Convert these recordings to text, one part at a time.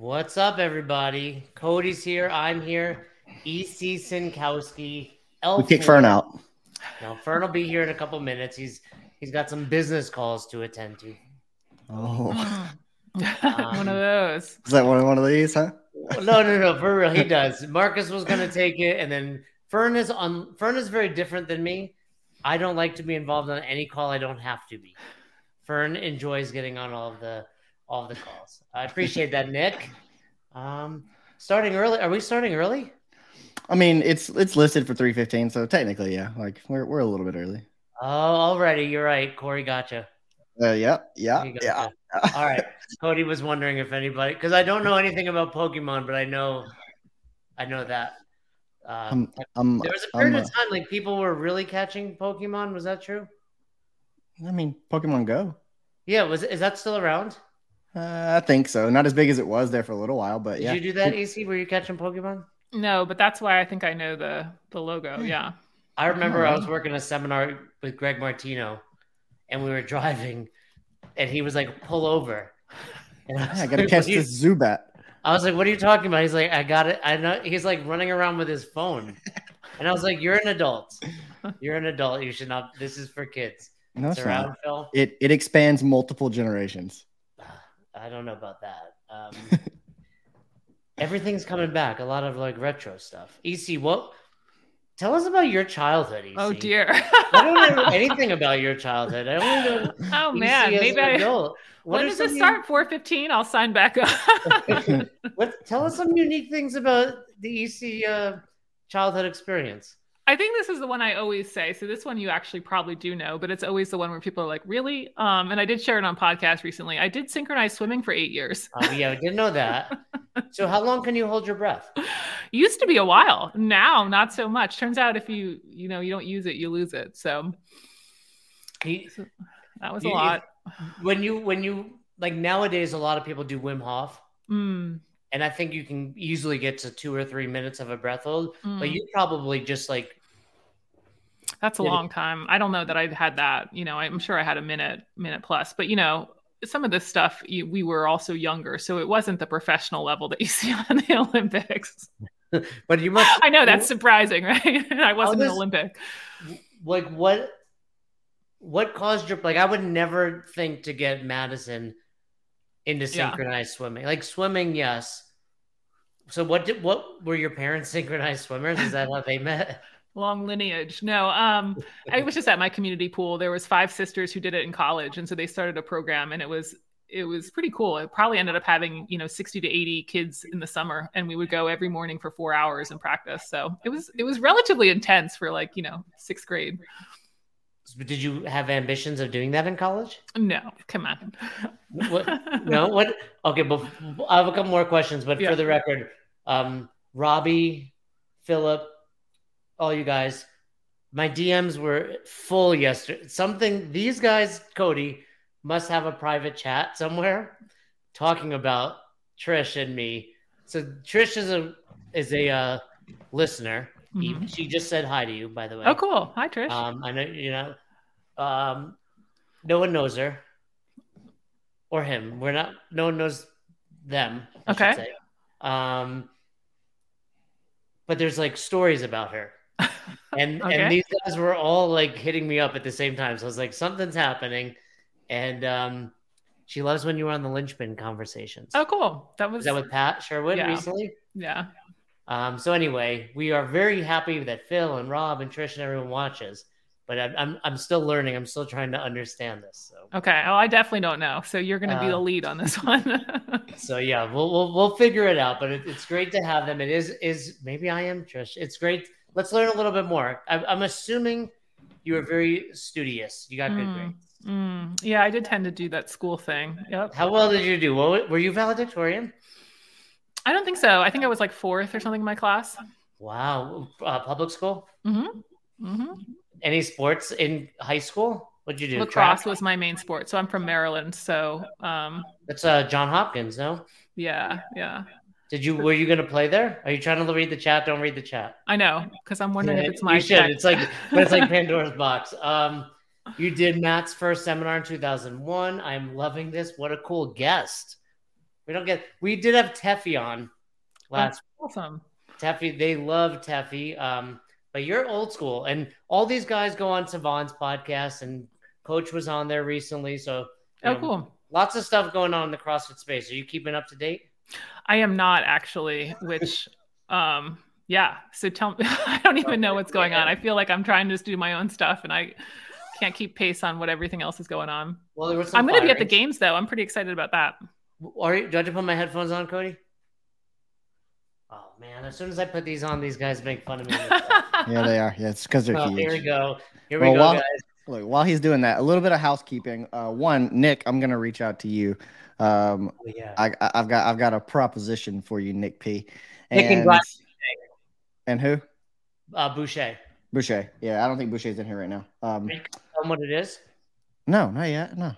What's up, everybody? Cody's here. I'm here. EC Synkowski. We kick Fern out. No, Fern will be here in a couple minutes. He's he's got some business calls to attend to. Oh, um, one of those. is that one one of these, huh? No, no, no. For real, he does. Marcus was gonna take it, and then Fern is on. Fern is very different than me. I don't like to be involved on any call I don't have to be. Fern enjoys getting on all of the all the calls. I appreciate that, Nick. Um, starting early. Are we starting early? I mean, it's it's listed for three fifteen, so technically, yeah, like we're we're a little bit early. Oh, already. You're right. Corey, gotcha. Uh, yeah, yeah, You yeah. All right. Cody was wondering if anybody, because I don't know anything about Pokemon, but I know, I know that. Um, I'm, I'm, there was a I'm, period uh, of time like people were really catching Pokemon. Was that true? I mean, Pokemon Go. Yeah. Was is that still around? Uh, I think so. Not as big as it was there for a little while, but Did yeah. you do that, EC? Were you catching Pokemon? No, but that's why I think I know the the logo. Yeah. I remember I Oh. was working a seminar with Greg Martino, and we were driving, and he was like, "Pull over." And I, was Yeah, I gotta like, catch "What you-" this Zubat. I was like, "What are you talking about?" He's like, "I got it." I know. He's like running around with his phone, and I was like, "You're an adult. You're an adult. You should not. This is for kids." No, it's Surround not. Phil. It it expands multiple generations. I don't know about that. Um, everything's coming back. A lot of like retro stuff. EC, what? Tell us about your childhood. EC. Oh dear. I don't know anything about your childhood. I only know oh EC man, as maybe an I. adult. When are does it start? Four fifteen. I'll sign back up. uni- what? Tell us some unique things about the EC uh, childhood experience. I think this is the one I always say. So this one you actually probably do know, but it's always the one where people are like, "Really?" Um, and I did share it on podcast recently. I did synchronized swimming for eight years. Oh yeah, I didn't know that. So how long can you hold your breath? Used to be a while. Now, not so much. Turns out if you you know you don't use it, you lose it. So You- that was You- a lot. when you when you like nowadays, a lot of people do Wim Hof, Mm, and I think you can easily get to two or three minutes of a breath hold. mm. But you probably just like That's a Yeah. long time. I don't know that I've had that. You know, I'm sure I had a minute, minute plus. But you know, some of this stuff you, we were also younger, so it wasn't the professional level that you see on the Olympics. But you must. I know that's surprising, right? I wasn't an Olympic. like what what caused your like i would never think to get madison into Yeah. synchronized swimming like swimming yes so what did what were your parents synchronized swimmers is that how they met Long lineage. No, um, I was just at my community pool. There was five sisters who did it in college, and so they started a program, and it was it was pretty cool. It probably ended up having you know 60 to 80 kids in the summer, and we would go every morning for four hours and practice. So it was it was relatively intense for like you know sixth grade. did you have ambitions of doing that in college No, come on. what no what okay but i have a couple more questions but Yeah. for the record um robbie philip all you guys my dms were full yesterday something these guys cody must have a private chat somewhere talking about trish and me so trish is a is a uh listener Mhm. she just said hi to you by the way Oh, cool. Hi, Trish. um, I know you know. Um, no one knows her or him. We're not. No one knows them. I Okay. say. Um, but there's like stories about her, and Okay. and these guys were all like hitting me up at the same time. So I was like, something's happening, and um, she loves when you were on the linchpin conversations. oh, cool. That was Is that with Pat Sherwood Yeah. recently? yeah. Um, so anyway, we are very happy that Phil and Rob and Trish and everyone watches, but I'm I'm, I'm still learning. I'm still trying to understand this. So Okay. Oh, I definitely don't know. So you're going to be Uh, the lead on this one. so yeah, we'll we'll, we'll figure it out. But it, it's great to have them. It is is maybe I am Trish. It's great. Let's learn a little bit more. I, I'm assuming you were very studious. You got good Mm. grades. Mm, yeah, I did tend to do that school thing. Yep. How well did you do? What were you valedictorian? I don't think so. I think I was like fourth or something in my class. Wow, uh, public school. Mm-hmm. Mm-hmm. Any sports in high school? What'd you do? Lacrosse Track? was my main sport. So I'm from Maryland. So um, That's uh, John Hopkins. No. yeah, yeah. Did you? Were you going to play there? Are you trying to read the chat? Don't read the chat. I know because I'm wondering Yeah, if it's my you should. It's like, but it's like Pandora's box. Um, you did Matt's first seminar in 2001. I'm loving this. What a cool guest. We don't get. We did have Teffy on last. Awesome. Teffy, they love Teffy. Um, but you're old school, and all these guys go on Sevan's podcast, and Coach was on there recently. So, Oh, know, cool. Lots of stuff going on in the CrossFit space. Are you keeping up to date? I am not actually, which, um, yeah. So tell me, I don't even know what's going on. I feel like I'm trying to just do my own stuff, and I can't keep pace on what everything else is going on. Well, there was. Some I'm going to be at the games though. I'm pretty excited about that. Are you, do I have to put my headphones on, Cody? Oh man! As soon as I put these on, these guys make fun of me. Yeah, they are. Yeah, it's because they're oh, huge. here we go. Here we Well, go, while- guys. Look, while he's doing that, a little bit of housekeeping. Uh, one, Nick, I'm gonna reach out to you. Um, Oh, yeah. I, I've got I've got a proposition for you, Nick P. Nick and And, Glass- and who? Uh, Boucher. Boucher. Yeah, I don't think Boucher's in here right now. Um, what it is. no, not yet. No,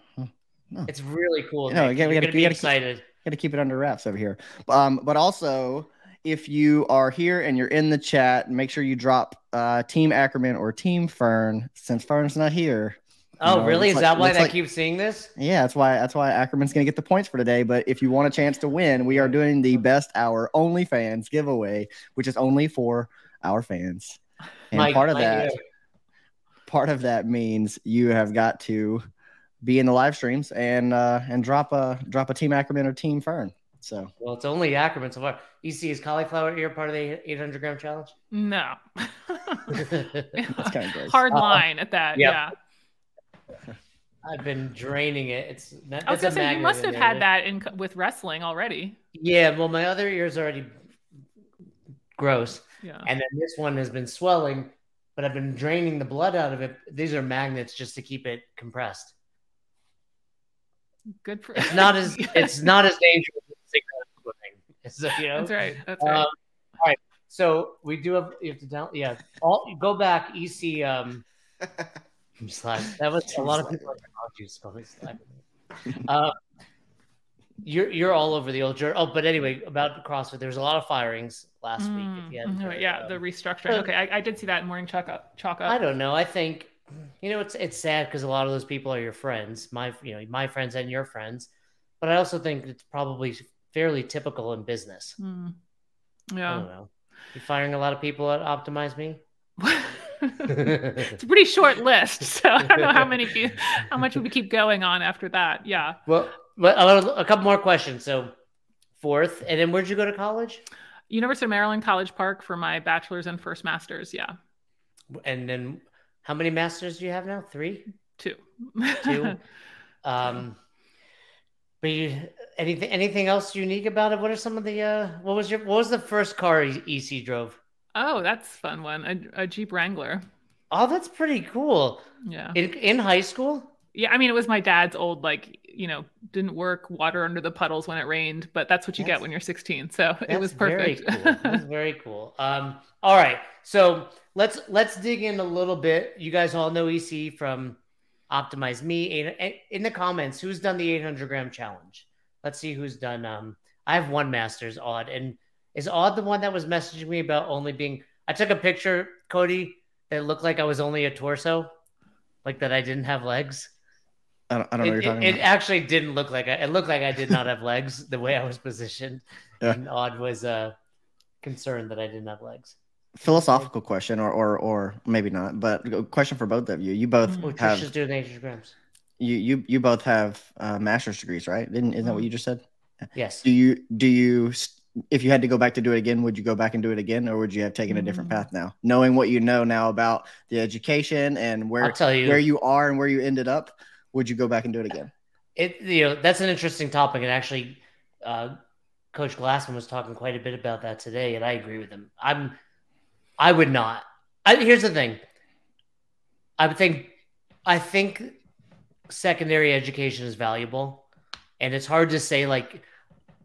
no. It's really cool. No, again, we gotta- we be keep- excited. got to keep it under wraps over here. Um, but also, if you are here and you're in the chat, make sure you drop uh, Team Ackerman or Team Fern, since Fern's not here. Oh, know, really? Is looks that why looks I like- keep seeing this? Yeah, that's why that's why Ackerman's gonna get the points for today. But if you want a chance to win, we are doing the best hour only fans giveaway, which is only for our fans. And Mike, part of that, yeah. part of that means you have got to be in the live streams and uh, and drop a drop a Team Ackerman or Team Fern. So Well, it's only Ackerman so far. EC is cauliflower ear part of the 800 gram challenge? No. That's kinda gross. Hard Uh, line at that. yep. Yeah. I've been draining it. It's not, I was gonna say you must have had that in with wrestling already. Yeah, well, my other ear's already gross, Yeah. and then this one has been swelling, but I've been draining the blood out of it. These are magnets just to keep it compressed. Good for. It's not as it's not as dangerous as cigarette swimming. So, you know, That's right. That's Um, right. all right. So we do have you have to down yeah. All go back EC um slide. That was a lot of people you spelling slide. Uh, you're you're all over the old journey. Oh, but anyway, about CrossFit, there was a lot of firings last week. If you mm-hmm, heard, yeah, um, the restructuring. Okay, I, I did see that in morning chalk up. Chalk up. I don't know. I think you know it's it's sad because a lot of those people are your friends, my you know my friends and your friends. But I also think it's probably fairly typical in business. Mm. I Yeah. don't know. You firing a lot of people at Optimize Me? it's a pretty short list, so I don't know how many pe- how much we keep going on after that. Yeah. Well, a, couple more questions. So fourth, and then where'd you go to college? University of Maryland College Park for my bachelor's and first master's. Yeah. And then how many masters do you have now? Three, Two. two. um, but you, anything anything else unique about it? What are some of the uh? What was your what was the first car EC drove? Oh, that's a fun one. A, a Jeep Wrangler. Oh, that's pretty cool. Yeah. In in high school. Yeah, I mean, it was my dad's old, like, you know, didn't work, water under the puddles when it rained, but that's what you That's- get when you're 16. So it was perfect. Very cool. That's very cool. Um, all right, so let's let's dig in a little bit. You guys all know EC from Optimize Me. In, in the comments, who's done the 800 gram challenge? Let's see who's done. Um, I have one master's odd, and is odd the one that was messaging me about only being? I took a picture, Cody, that looked like I was only a torso, like that I didn't have legs. I don't, I don't know It, what you're it, about. actually didn't look like I, it looked like I did not have legs the way I was positioned. Yeah. And Odd was uh, concerned that I didn't have legs. Philosophical question, or or or maybe not, but a question for both of you. You both. Oh, have Trisha's doing 800 grams. you you you both have uh, master's degrees, right? Didn't isn't that what you just said? Yes. Do you do you if you had to go back to do it again, would you go back and do it again, or would you have taken a different Mm. path now, knowing what you know now about the education and where tell you. where you are and where you ended up? Would you go back and do it again? it you know that's an interesting topic, and actually, uh, Coach Glassman was talking quite a bit about that today, and I agree with him. I'm, I would not. I, here's the thing. I would think, I think, secondary education is valuable, and it's hard to say like,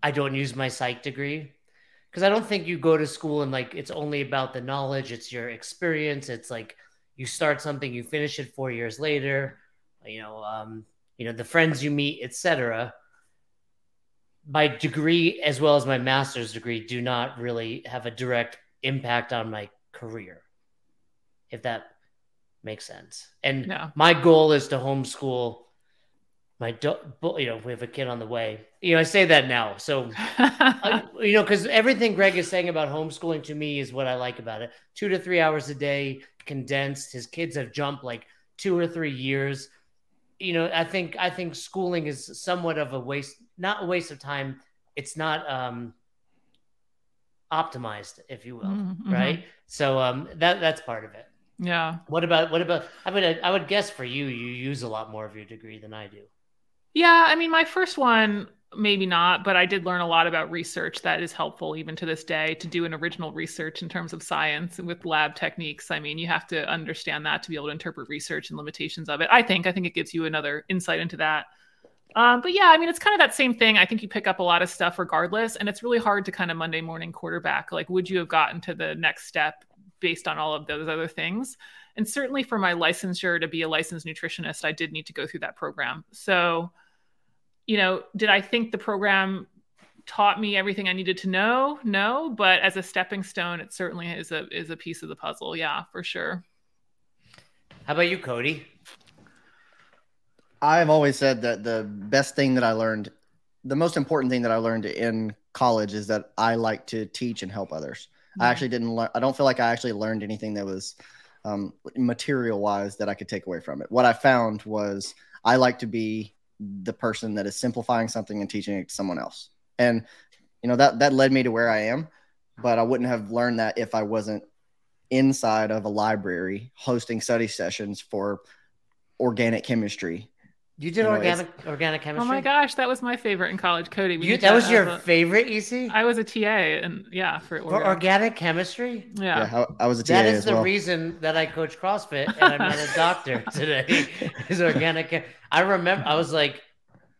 I don't use my psych degree because I don't think you go to school and like it's only about the knowledge. It's your experience. It's like you start something, you finish it four years later. You know, um, you know the friends you meet, etc. My degree, as well as my master's degree, do not really have a direct impact on my career, if that makes sense. And Yeah. my goal is to homeschool my do- you know we have a kid on the way. You know i say that now so I, you know because everything greg is saying about homeschooling to me is what i like about it. Two to three hours a day condensed his kids have jumped like two or three years. You know i think i think schooling is somewhat of a waste not a waste of time. It's not um optimized if you will Mm-hmm. right? So um that that's part of it. Yeah. what about what about i would i would guess for you you use a lot more of your degree than i do Yeah, I mean, my first one, maybe not, but I did learn a lot about research that is helpful even to this day to do an original research in terms of science with lab techniques. I mean, you have to understand that to be able to interpret research and limitations of it. I think, I think it gives you another insight into that. Um, but yeah, I mean, it's kind of that same thing. I think you pick up a lot of stuff regardless, and it's really hard to kind of Monday morning quarterback. Like, would you have gotten to the next step based on all of those other things? And certainly for my licensure to be a licensed nutritionist, I did need to go through that program. So, you know, did I think the program taught me everything I needed to know? No, but as a stepping stone, it certainly is a is a piece of the puzzle. Yeah, for sure. how about you cody I've always said that the best thing that I learned, the most important thing that I learned in college is that I like to teach and help others. I mm-hmm. actually didn't learn, I don't feel like I actually learned anything that was um, material wise that I could take away from it. What I found was I like to be the person that is simplifying something and teaching it to someone else. And, you know, that, that led me to where I am, but I wouldn't have learned that if I wasn't inside of a library hosting study sessions for organic chemistry you did You know, organic organic chemistry. Oh my gosh, that was my favorite in college, Cody. You, that was as your a- favorite ec I was a TA, and yeah, for, for orga. organic chemistry yeah. Yeah, I, I was a TA That is as the well. reason that I coach CrossFit and I'm not a doctor today. Is organic. chem- I remember I was like,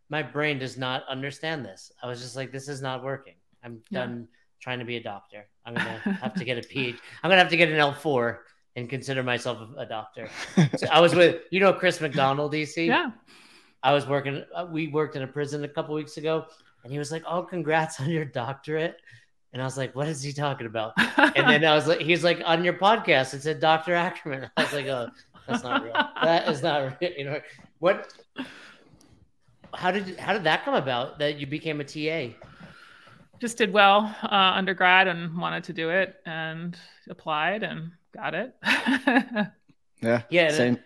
my brain does not understand this. I was just like, this is not working. I'm Yeah. done trying to be a doctor. I'm gonna have to get a PhD. I'm gonna have to get an L4 and consider myself a doctor. So I was with you know Chris McDonald, DC. yeah. I was working. uh, We worked in a prison a couple weeks ago, and he was like, "Oh, congrats on your doctorate." And I was like, "What is he talking about?" And then I was like, "He's like on your podcast. It said Dr. Ackerman." I was like, "Oh, that's not real. That is not real." You know what? How did how did that come about that you became a TA? just did well uh, undergrad and wanted to do it and applied and got it. Yeah, Yeah, same.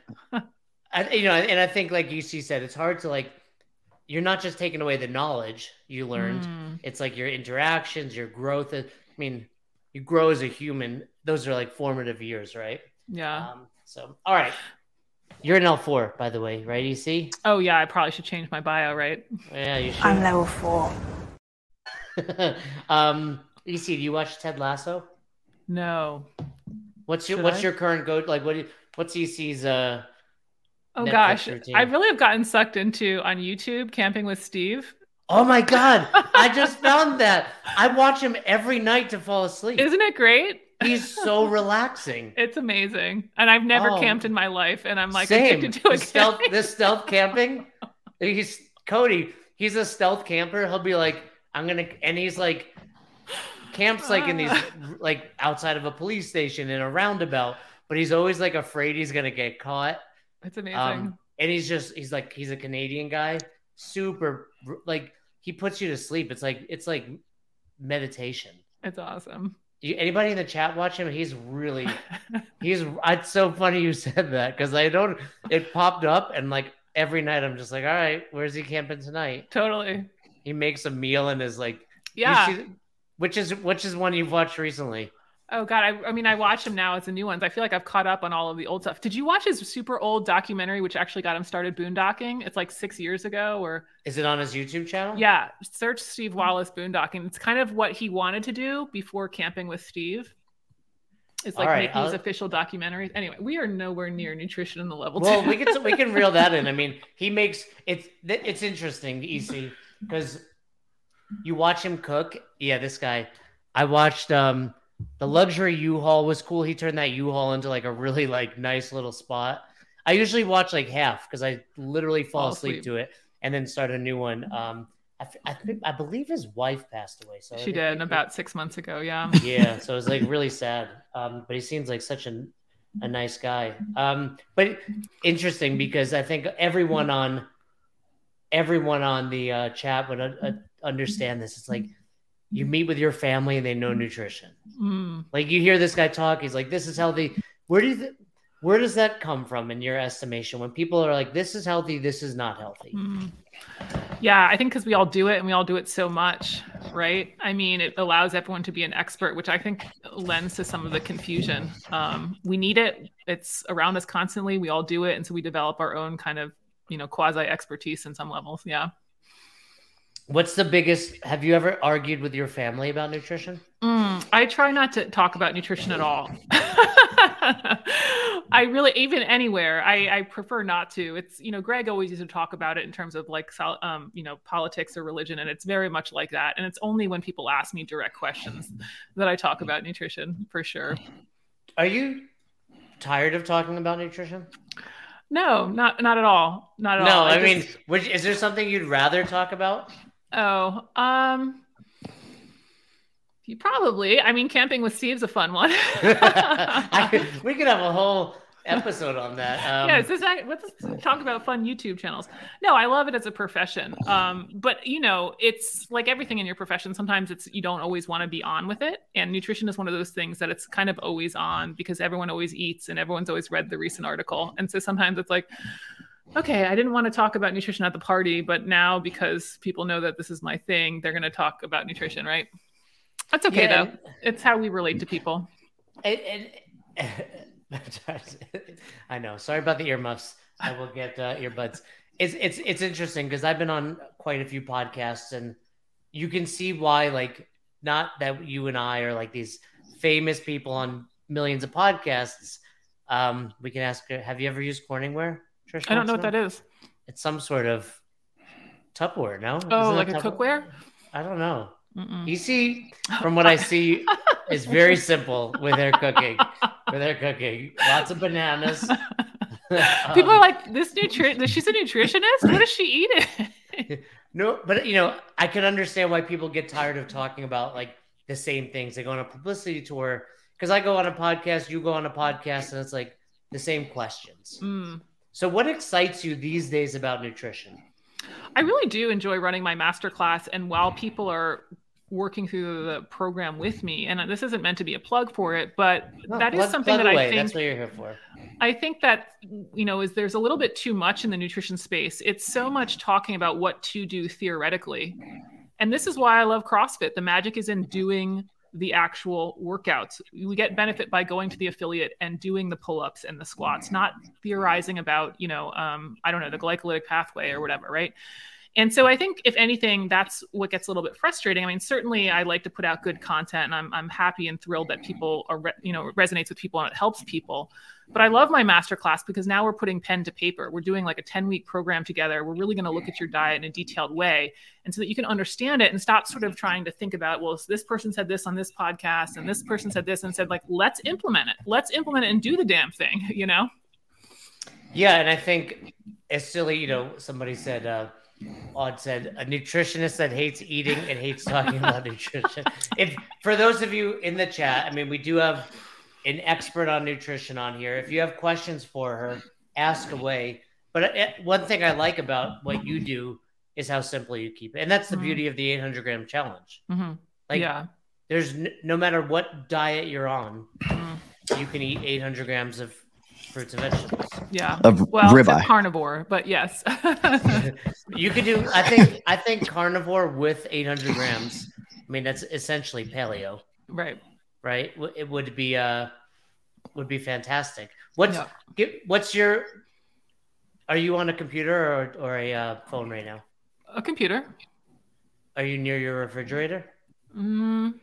I, you know, and I think like EC said, it's hard to like. You're not just taking away the knowledge you learned. Mm. It's like your interactions, your growth. I mean, you grow as a human. Those are like formative years, right? Yeah. Um, so, all right. You're an L4, by the way, right, EC? Oh yeah, I probably should change my bio, right? Yeah, you should. I'm level four. um, EC, do you watch Ted Lasso? No. What's your Should What's I? your current go? Like, what? do you- What's EC's? Uh, Oh Netflix gosh, routine. I really have gotten sucked into on YouTube camping with Steve. oh my God! I just found that. I watch him every night to fall asleep. Isn't it great? He's so relaxing. It's amazing, and I've never Oh. camped in my life, and I'm like Same. addicted to it. stealth, this stealth camping. He's Cody. He's a stealth camper. He'll be like, I'm gonna, and he's like, camps like in these, like outside of a police station in a roundabout. But he's always like afraid he's gonna get caught. It's amazing. Um, and he's just, he's like, he's a Canadian guy, super, like he puts you to sleep. It's like, it's like meditation. it's awesome. You, anybody in the chat watch him? He's really, he's. It's so funny you said that because I don't. It popped up and like every night I'm just like, all right, where's he camping tonight? totally. He makes a meal and is like, Yeah. see- which is which is one you've watched recently? Oh god, I, I mean, I watch him now as the new ones. I feel like I've caught up on all of the old stuff. Did you watch his super old documentary, which actually got him started boondocking? It's like six years ago, or Is it on his YouTube channel? yeah, search Steve Wallace boondocking. It's kind of what he wanted to do before camping with Steve. It's like right, making his official documentaries. Anyway, we are nowhere near nutrition in the level. Well, we can we can reel that in. I mean, he makes it's it's interesting, EC, because you watch him cook. Yeah, this guy. I watched um the luxury U-Haul was cool. He turned that U-Haul into like a really like nice little spot. I usually watch like half because I literally fall, asleep. to it and then start a new one. Um, I, f- I, think, I believe his wife passed away. So she did about six months ago. Yeah. yeah so it was like really sad um but he seems like such a, a nice guy um but interesting because i think everyone on everyone on the uh, chat would uh, uh, understand this. It's like you meet with your family and they know nutrition. Mm. Like you hear this guy talk, he's like, "This is healthy." Where do you th- where does that come from in your estimation? When people are like, "This is healthy," this is not healthy. Mm. Yeah, I think because we all do it and we all do it so much, right? I mean, it allows everyone to be an expert, which I think lends to some of the confusion. Um, we need it; it's around us constantly. We all do it, and so we develop our own kind of, you know, quasi expertise in some levels. Yeah. What's the biggest? Have you ever argued with your family about nutrition? Mm, I try not to talk about nutrition at all. I really, even anywhere, I, I prefer not to. It's, you know, Greg always used to talk about it in terms of like, um, you know, politics or religion. And it's very much like that. And it's only when people ask me direct questions that I talk about nutrition for sure. Are you tired of talking about nutrition? No, not, not at all. Not at no, all. I, I mean, which, is there something you'd rather talk about? Oh, um, you probably. I mean, camping with Steve's a fun one. I, we could have a whole episode on that. Um, yeah, so not, let's talk about fun YouTube channels. No, I love it as a profession. Um, but you know, it's like everything in your profession. Sometimes it's you don't always want to be on with it, and nutrition is one of those things that it's kind of always on because everyone always eats and everyone's always read the recent article, and so sometimes it's like. Okay, I didn't want to talk about nutrition at the party, but now because people know that this is my thing, they're going to talk about nutrition, right? That's okay yeah, though. It's how we relate to people. It, it, I know. Sorry about the earmuffs. I will get uh, earbuds. It's it's it's interesting because I've been on quite a few podcasts, and you can see why. Like, not that you and I are like these famous people on millions of podcasts. Um, we can ask. Have you ever used Corningware? Trish I don't know what that is. It's some sort of Tupperware, no? Oh, like a cookware? I don't know. Mm-mm. You see, from what I see, it's very simple with their cooking. with their cooking, lots of bananas. People um, are like, "This nutrition? She's a nutritionist. What is she eating?" no, but you know, I can understand why people get tired of talking about like the same things. They go on a publicity tour because I go on a podcast, you go on a podcast, and it's like the same questions. Mm. So, what excites you these days about nutrition? I really do enjoy running my masterclass. And while people are working through the program with me, and this isn't meant to be a plug for it, but no, that is something that away. I think that's what you're here for. I think that you know is there's a little bit too much in the nutrition space. It's so much talking about what to do theoretically. And this is why I love CrossFit. The magic is in doing the actual workouts. We get benefit by going to the affiliate and doing the pull-ups and the squats, not theorizing about, you know, um, I don't know, the glycolytic pathway or whatever, right? And so I think if anything, that's what gets a little bit frustrating. I mean, certainly I like to put out good content and I'm, I'm happy and thrilled that people are, re- you know, resonates with people and it helps people. But I love my masterclass because now we're putting pen to paper. We're doing like a 10 week program together. We're really going to look at your diet in a detailed way. And so that you can understand it and stop sort of trying to think about, well, this person said this on this podcast and this person said this and said, like, let's implement it. Let's implement it and do the damn thing, you know? Yeah. And I think it's silly, you know, somebody said, uh, Odd said a nutritionist that hates eating and hates talking about nutrition. If for those of you in the chat, I mean, we do have an expert on nutrition on here. If you have questions for her, ask away. But uh, one thing I like about what you do is how simple you keep it, and that's the mm-hmm. beauty of the 800 gram challenge. Mm-hmm. Like, yeah. there's n- no matter what diet you're on, mm-hmm. you can eat 800 grams of fruits and vegetables. Yeah. Of well, ribeye. carnivore, but yes. you could do. I think. I think carnivore with 800 grams. I mean, that's essentially paleo. Right. Right. It would be. Uh, would be fantastic. What's yeah. get, What's your? Are you on a computer or or a uh, phone right now? A computer. Are you near your refrigerator? Mm,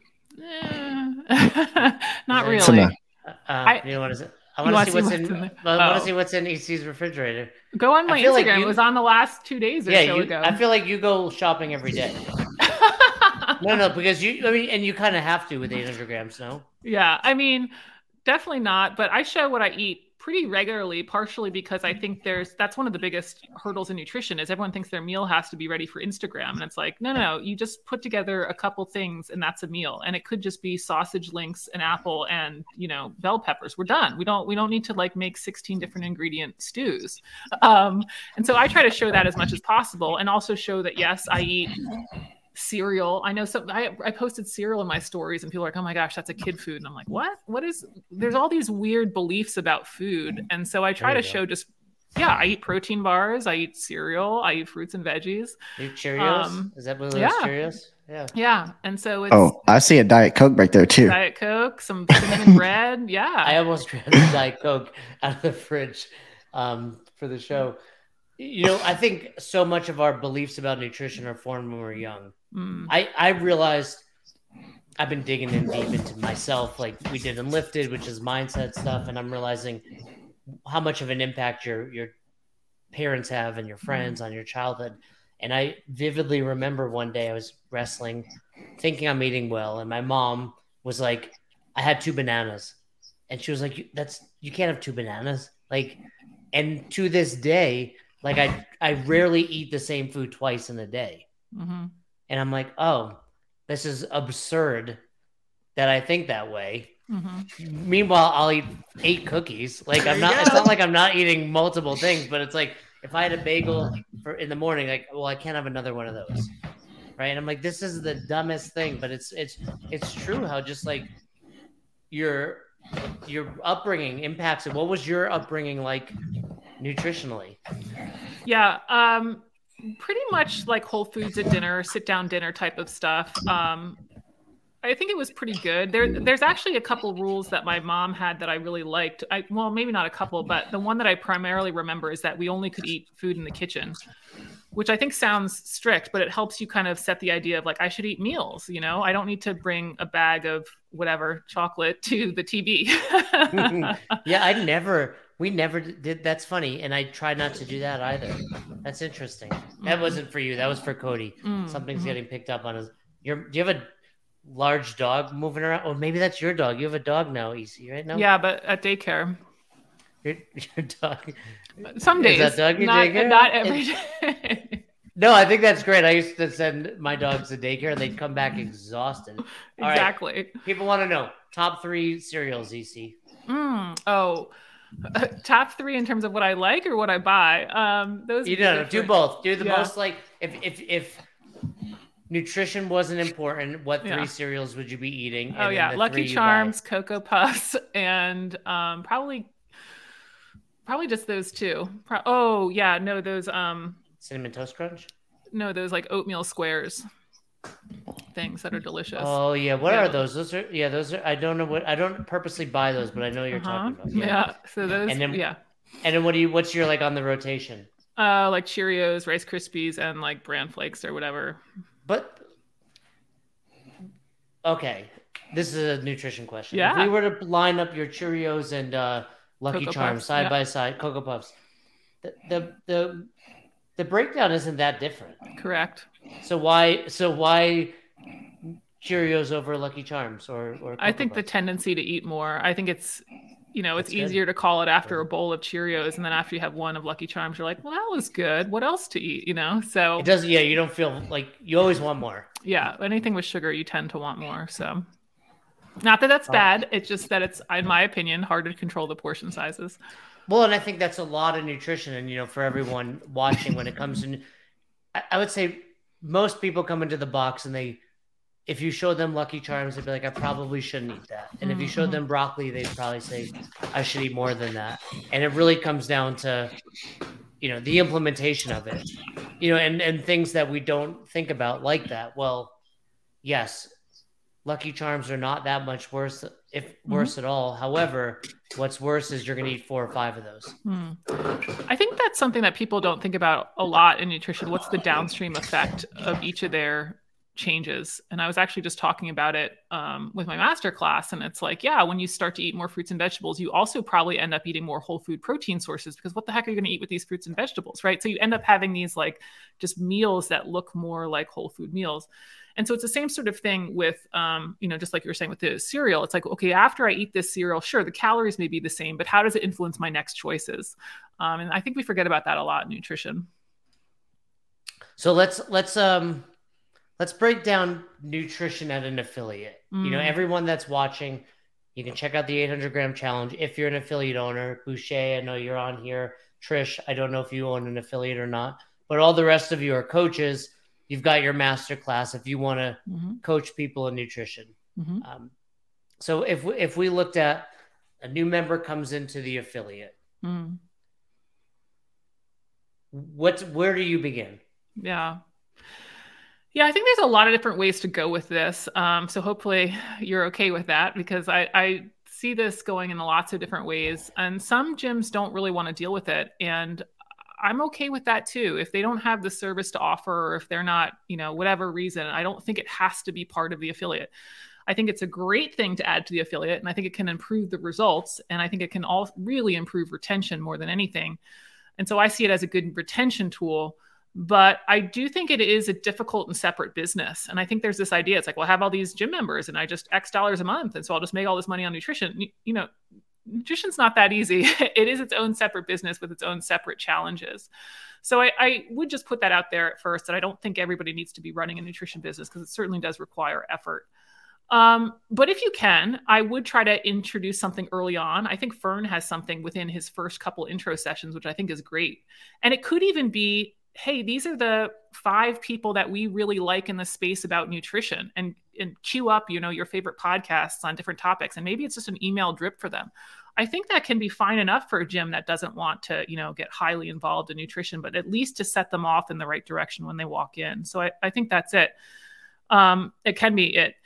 eh. not really. Uh, I, you know what is it? I want to see what's in. in I want to oh. see what's in EC's refrigerator. Go on my Instagram. Like you, it was on the last two days or yeah, so you, ago. I feel like you go shopping every day. No, no, because you. I mean, and you kind of have to with 800 grams, no? Yeah, I mean, definitely not. But I show what I eat pretty regularly partially because i think there's that's one of the biggest hurdles in nutrition is everyone thinks their meal has to be ready for instagram and it's like no no, you just put together a couple things and that's a meal and it could just be sausage links an apple and you know bell peppers we're done we don't we don't need to like make 16 different ingredient stews um, and so i try to show that as much as possible and also show that yes i eat cereal. I know some I, I posted cereal in my stories and people are like, oh my gosh, that's a kid food. And I'm like, what? What is there's all these weird beliefs about food. And so I try to go. show just yeah, I eat protein bars, I eat cereal, I eat fruits and veggies. You Cheerios? Um, is that one of those yeah. Cheerios? Yeah. Yeah. And so it's Oh, I see a Diet Coke right there too. Diet Coke, some cinnamon bread. Yeah. I almost grabbed a Diet Coke out of the fridge um, for the show. You know, I think so much of our beliefs about nutrition are formed when we're young. Mm. I I realized I've been digging in deep into myself, like we did in Lifted, which is mindset stuff, and I'm realizing how much of an impact your your parents have and your friends on your childhood. And I vividly remember one day I was wrestling, thinking I'm eating well, and my mom was like, "I had two bananas," and she was like, "That's you can't have two bananas." Like, and to this day, like I I rarely eat the same food twice in a day. Mm-hmm and I'm like, oh, this is absurd that I think that way. Mm-hmm. Meanwhile, I'll eat eight cookies. Like I'm not. It's not like I'm not eating multiple things, but it's like if I had a bagel for in the morning, like, well, I can't have another one of those, right? And I'm like, this is the dumbest thing, but it's it's it's true how just like your your upbringing impacts it. What was your upbringing like nutritionally? Yeah. Um pretty much like Whole Foods at dinner, sit down dinner type of stuff. Um, I think it was pretty good. There, there's actually a couple rules that my mom had that I really liked. I, well, maybe not a couple, but the one that I primarily remember is that we only could eat food in the kitchen, which I think sounds strict, but it helps you kind of set the idea of like I should eat meals. You know, I don't need to bring a bag of whatever chocolate to the TV. yeah, I never we never did. That's funny, and I try not to do that either. That's interesting. That mm-hmm. wasn't for you. That was for Cody. Mm-hmm. Something's getting picked up on his. Your, do you have a large dog moving around? Or maybe that's your dog. You have a dog now, EC, right now. Yeah, but at daycare. Your, your dog. Some days. Is that dog not, daycare? Not every day. No, I think that's great. I used to send my dogs to daycare and they'd come back exhausted. All exactly. Right. People want to know top three cereals, EC. Mm, oh, uh, top three in terms of what I like or what I buy. Um, those you know, do both. Do the yeah. most like if if if nutrition wasn't important, what three yeah. cereals would you be eating? oh yeah, Lucky Charms, Cocoa Puffs, and um, probably probably just those two. Pro- oh yeah, no, those um cinnamon toast crunch. No, those like oatmeal squares things that are delicious. Oh yeah, what yeah. are those? Those are yeah, those are. I don't know what I don't purposely buy those, but I know you're uh-huh. talking about. Yeah. yeah. so those. And then yeah. And then what do you? What's your like on the rotation? Uh, like Cheerios, Rice Krispies, and like Bran Flakes or whatever. But okay, this is a nutrition question. Yeah. If we were to line up your Cheerios and uh, Lucky Cocoa Charms Puffs, side yeah. by side, Cocoa Puffs, the, the the the breakdown isn't that different. Correct. So why so why Cheerios over Lucky Charms or or I think the tendency to eat more. I think it's you know, it's easier to call it after a bowl of Cheerios and then after you have one of Lucky Charms, you're like, well, that was good. What else to eat? You know? So it doesn't yeah, you don't feel like you always want more. Yeah. Anything with sugar you tend to want more. So not that that's oh. bad. It's just that it's, in my opinion, hard to control the portion sizes. Well, and I think that's a lot of nutrition, and you know, for everyone watching, when it comes to, I would say most people come into the box and they if you show them Lucky Charms, they'd be like, I probably shouldn't eat that. And if you showed mm-hmm. them broccoli, they'd probably say, I should eat more than that. And it really comes down to, you know, the implementation of it, you know, and, and things that we don't think about like that. Well, yes, Lucky Charms are not that much worse, if mm-hmm. worse mm-hmm. at all. However, what's worse is you're going to eat four or five of those. Mm. I think that's something that people don't think about a lot in nutrition. What's the downstream effect of each of their changes. And I was actually just talking about it um, with my master class. And it's like, yeah, when you start to eat more fruits and vegetables, you also probably end up eating more whole food protein sources because what the heck are you going to eat with these fruits and vegetables, right? So you end up having these like just meals that look more like whole food meals. And so it's the same sort of thing with, um, you know, just like you were saying with the cereal. It's like, okay, after I eat this cereal, sure, the calories may be the same, but how does it influence my next choices? Um, and I think we forget about that a lot in nutrition. So let's let's um let's break down nutrition at an affiliate. Mm. You know, mm. everyone that's watching, you can check out the 800 gram challenge if you're an affiliate owner. Boucher, I know you're on here. Trish, I don't know if you own an affiliate or not, but all the rest of you are coaches you've got your master class if you want to mm-hmm. coach people in nutrition. Mm-hmm. Um, so if we, if we looked at a new member comes into the affiliate, mm. what's where do you begin? Yeah. Yeah, I think there's a lot of different ways to go with this. Um, so hopefully you're okay with that because I, I see this going in lots of different ways. And some gyms don't really want to deal with it. And I'm okay with that too. If they don't have the service to offer, or if they're not, you know, whatever reason, I don't think it has to be part of the affiliate. I think it's a great thing to add to the affiliate, and I think it can improve the results, and I think it can all really improve retention more than anything. And so I see it as a good retention tool. But I do think it is a difficult and separate business. And I think there's this idea it's like, well, I have all these gym members and I just X dollars a month. And so I'll just make all this money on nutrition. You know, nutrition's not that easy. it is its own separate business with its own separate challenges. So I, I, would just put that out there at first that I don't think everybody needs to be running a nutrition business because it certainly does require effort. Um, but if you can, I would try to introduce something early on. I think Fern has something within his first couple intro sessions, which I think is great. And it could even be hey, these are the five people that we really like in the space about nutrition and and queue up, you know, your favorite podcasts on different topics. And maybe it's just an email drip for them. I think that can be fine enough for a gym that doesn't want to, you know, get highly involved in nutrition, but at least to set them off in the right direction when they walk in. So I, I think that's it. Um, it can be it.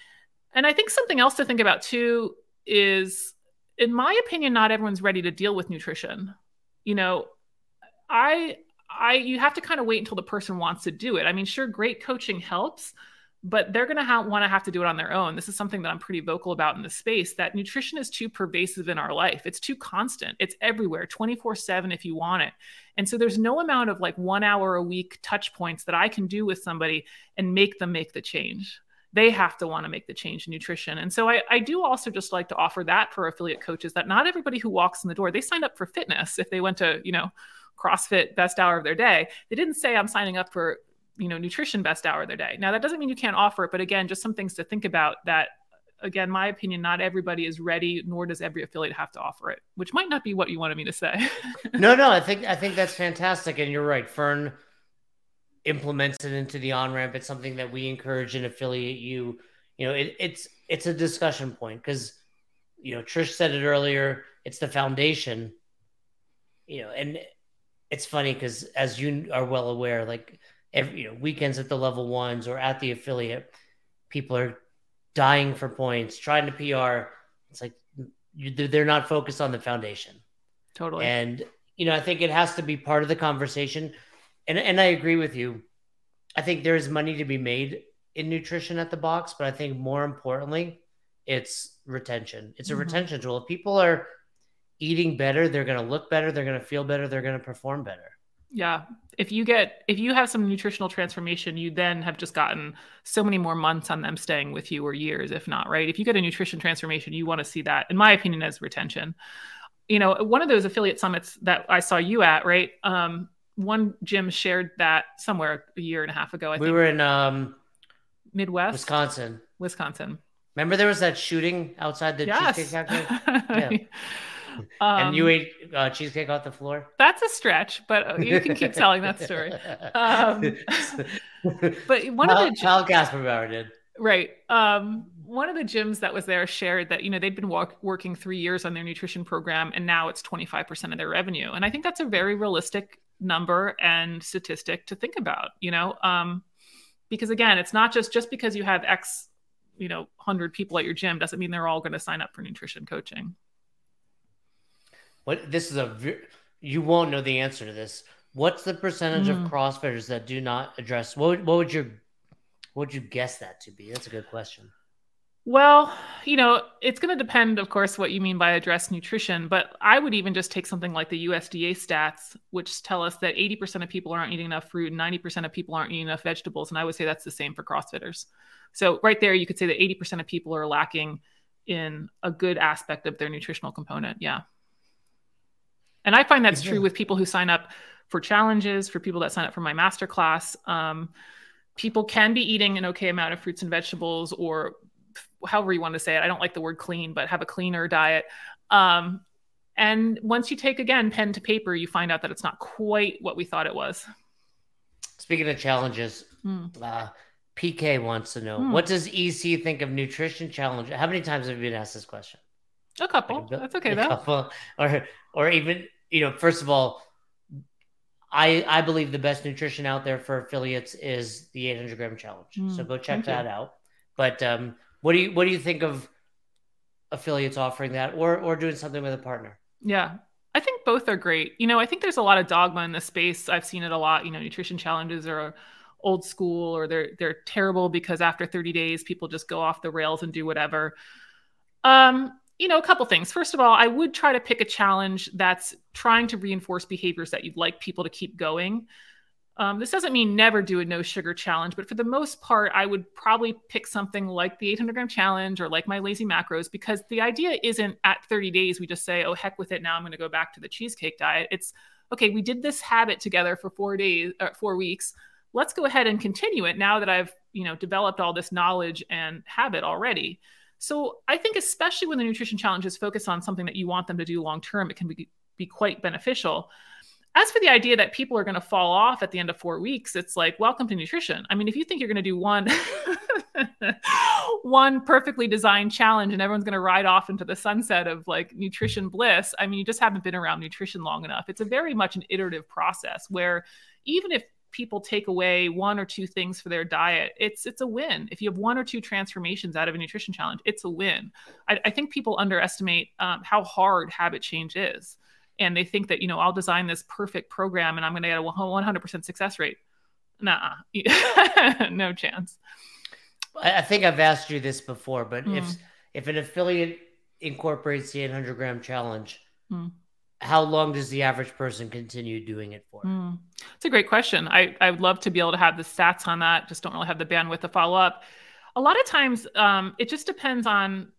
And I think something else to think about too is, in my opinion, not everyone's ready to deal with nutrition. You know, I I you have to kind of wait until the person wants to do it. I mean, sure, great coaching helps, but they're going to ha- want to have to do it on their own. This is something that I'm pretty vocal about in the space that nutrition is too pervasive in our life. It's too constant. It's everywhere, 24/7 if you want it. And so there's no amount of like 1 hour a week touch points that I can do with somebody and make them make the change. They have to want to make the change in nutrition. And so I, I do also just like to offer that for affiliate coaches that not everybody who walks in the door, they signed up for fitness if they went to, you know, CrossFit best hour of their day. They didn't say I'm signing up for, you know, nutrition best hour of their day. Now that doesn't mean you can't offer it, but again, just some things to think about that again, my opinion, not everybody is ready, nor does every affiliate have to offer it, which might not be what you wanted me to say. no, no, I think I think that's fantastic. And you're right. Fern implements it into the on ramp. It's something that we encourage and affiliate you. You know, it, it's it's a discussion point because you know, Trish said it earlier, it's the foundation. You know, and it's funny because as you are well aware, like every you know, weekends at the level ones or at the affiliate, people are dying for points, trying to PR. It's like you, they're not focused on the foundation. Totally. And you know, I think it has to be part of the conversation. And and I agree with you. I think there is money to be made in nutrition at the box, but I think more importantly, it's retention. It's a mm-hmm. retention tool. If people are eating better, they're going to look better, they're going to feel better, they're going to perform better. Yeah. If you get if you have some nutritional transformation, you then have just gotten so many more months on them staying with you or years if not, right? If you get a nutrition transformation, you want to see that in my opinion as retention. You know, one of those affiliate summits that I saw you at, right? Um one gym shared that somewhere a year and a half ago. I we think. were in um Midwest, Wisconsin. Wisconsin. Remember there was that shooting outside the yes. Cheesecake Factory? Yeah. Um, and you ate uh, cheesecake off the floor? That's a stretch, but uh, you can keep telling that story. Um, but one of the Kyle Kasperbauer did. Right. Um, one of the gyms that was there shared that you know they'd been walk, working three years on their nutrition program, and now it's 25% of their revenue. And I think that's a very realistic number and statistic to think about. You know, um, because again, it's not just just because you have X, you know, hundred people at your gym doesn't mean they're all going to sign up for nutrition coaching. What this is a you won't know the answer to this. What's the percentage mm. of CrossFitters that do not address? What what would your What'd you guess that to be? That's a good question. Well, you know, it's going to depend, of course, what you mean by address nutrition. But I would even just take something like the USDA stats, which tell us that 80% of people aren't eating enough fruit and 90% of people aren't eating enough vegetables. And I would say that's the same for CrossFitters. So, right there, you could say that 80% of people are lacking in a good aspect of their nutritional component. Yeah. And I find that's true with people who sign up for challenges, for people that sign up for my masterclass. Um, people can be eating an okay amount of fruits and vegetables or however you want to say it. I don't like the word clean, but have a cleaner diet. Um, and once you take again pen to paper, you find out that it's not quite what we thought it was. Speaking of challenges, mm. uh, PK wants to know mm. what does EC think of nutrition challenge? How many times have you been asked this question? A couple. Like a, That's okay though. A couple, or or even you know, first of all, I I believe the best nutrition out there for affiliates is the 800 gram challenge. Mm. So go check that you. out. But um, what do you what do you think of affiliates offering that or or doing something with a partner? Yeah. I think both are great. You know, I think there's a lot of dogma in the space. I've seen it a lot. You know, nutrition challenges are old school or they're they're terrible because after 30 days people just go off the rails and do whatever. Um, you know, a couple things. First of all, I would try to pick a challenge that's trying to reinforce behaviors that you'd like people to keep going. Um, this doesn't mean never do a no sugar challenge, but for the most part, I would probably pick something like the 800 gram challenge or like my lazy macros because the idea isn't at 30 days we just say, oh, heck with it. Now I'm going to go back to the cheesecake diet. It's okay, we did this habit together for four days, uh, four weeks. Let's go ahead and continue it now that I've, you know, developed all this knowledge and habit already. So I think, especially when the nutrition challenges focus on something that you want them to do long term, it can be, be quite beneficial. As for the idea that people are going to fall off at the end of four weeks, it's like, welcome to nutrition. I mean, if you think you're going to do one, one perfectly designed challenge and everyone's going to ride off into the sunset of like nutrition bliss, I mean, you just haven't been around nutrition long enough. It's a very much an iterative process where even if people take away one or two things for their diet, it's it's a win. If you have one or two transformations out of a nutrition challenge, it's a win. I, I think people underestimate um, how hard habit change is and they think that you know i'll design this perfect program and i'm going to get a 100% success rate nah no chance i think i've asked you this before but mm. if if an affiliate incorporates the 800 gram challenge mm. How long does the average person continue doing it for mm. it's a great question i i would love to be able to have the stats on that just don't really have the bandwidth to follow up a lot of times um, it just depends on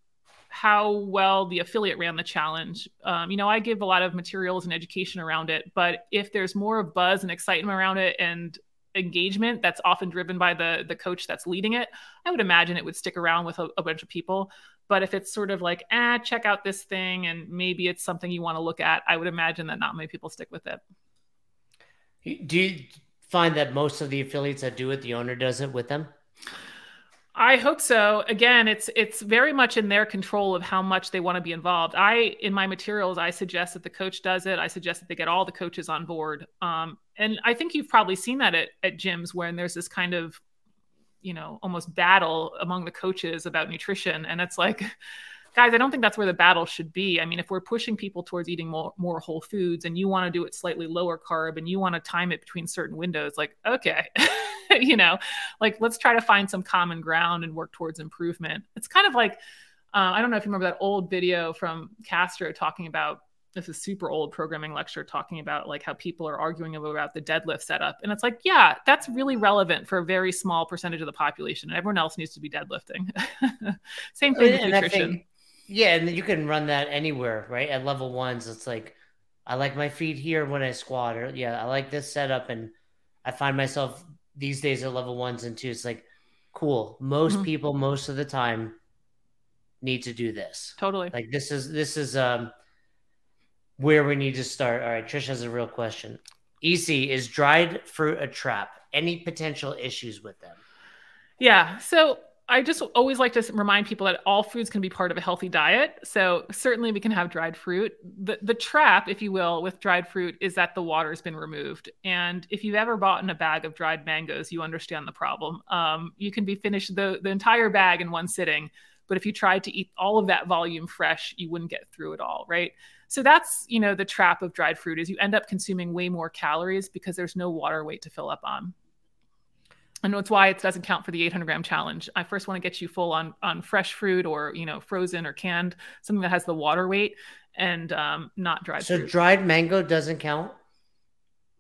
how well the affiliate ran the challenge. Um, you know, I give a lot of materials and education around it, but if there's more buzz and excitement around it and engagement that's often driven by the the coach that's leading it, I would imagine it would stick around with a, a bunch of people. But if it's sort of like, ah, check out this thing and maybe it's something you want to look at, I would imagine that not many people stick with it. Do you find that most of the affiliates that do it, the owner does it with them? I hope so. Again, it's it's very much in their control of how much they want to be involved. I in my materials, I suggest that the coach does it. I suggest that they get all the coaches on board. Um, and I think you've probably seen that at, at gyms when there's this kind of, you know, almost battle among the coaches about nutrition, and it's like. Guys, I don't think that's where the battle should be. I mean, if we're pushing people towards eating more, more whole foods and you want to do it slightly lower carb and you want to time it between certain windows, like, okay, you know, like let's try to find some common ground and work towards improvement. It's kind of like, uh, I don't know if you remember that old video from Castro talking about this is super old programming lecture talking about like how people are arguing about the deadlift setup and it's like yeah that's really relevant for a very small percentage of the population and everyone else needs to be deadlifting same thing and with nutrition think, yeah and you can run that anywhere right at level ones it's like i like my feet here when i squat or yeah i like this setup and i find myself these days at level ones and twos. Like, cool. Most mm-hmm. people, most of the time, need to do this. Totally. Like this is this is um where we need to start. All right, Trish has a real question. EC is dried fruit a trap? Any potential issues with them? Yeah. So I just always like to remind people that all foods can be part of a healthy diet. So certainly we can have dried fruit. The the trap, if you will, with dried fruit is that the water's been removed. And if you've ever bought in a bag of dried mangoes, you understand the problem. Um, you can be finished the the entire bag in one sitting, but if you tried to eat all of that volume fresh, you wouldn't get through it all, right? So that's you know the trap of dried fruit is you end up consuming way more calories because there's no water weight to fill up on. and that's why it doesn't count for the 800 gram challenge. I first want to get you full on on fresh fruit or you know frozen or canned, something that has the water weight and um, not dried. So fruit. dried mango doesn't count.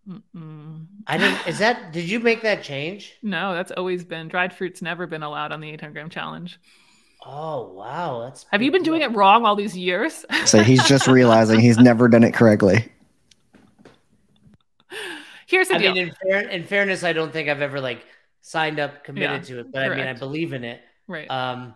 Mm-mm. I didn't. Is that? Did you make that change? No, that's always been dried fruit's never been allowed on the 800 gram challenge. Oh wow, that's. Have you been doing it wrong all these years? So he's just realizing he's never done it correctly. Here's the I deal. mean, in, fair, in fairness, I don't think I've ever like signed up, committed Yeah, to it, but I mean, I believe in it. right. Um,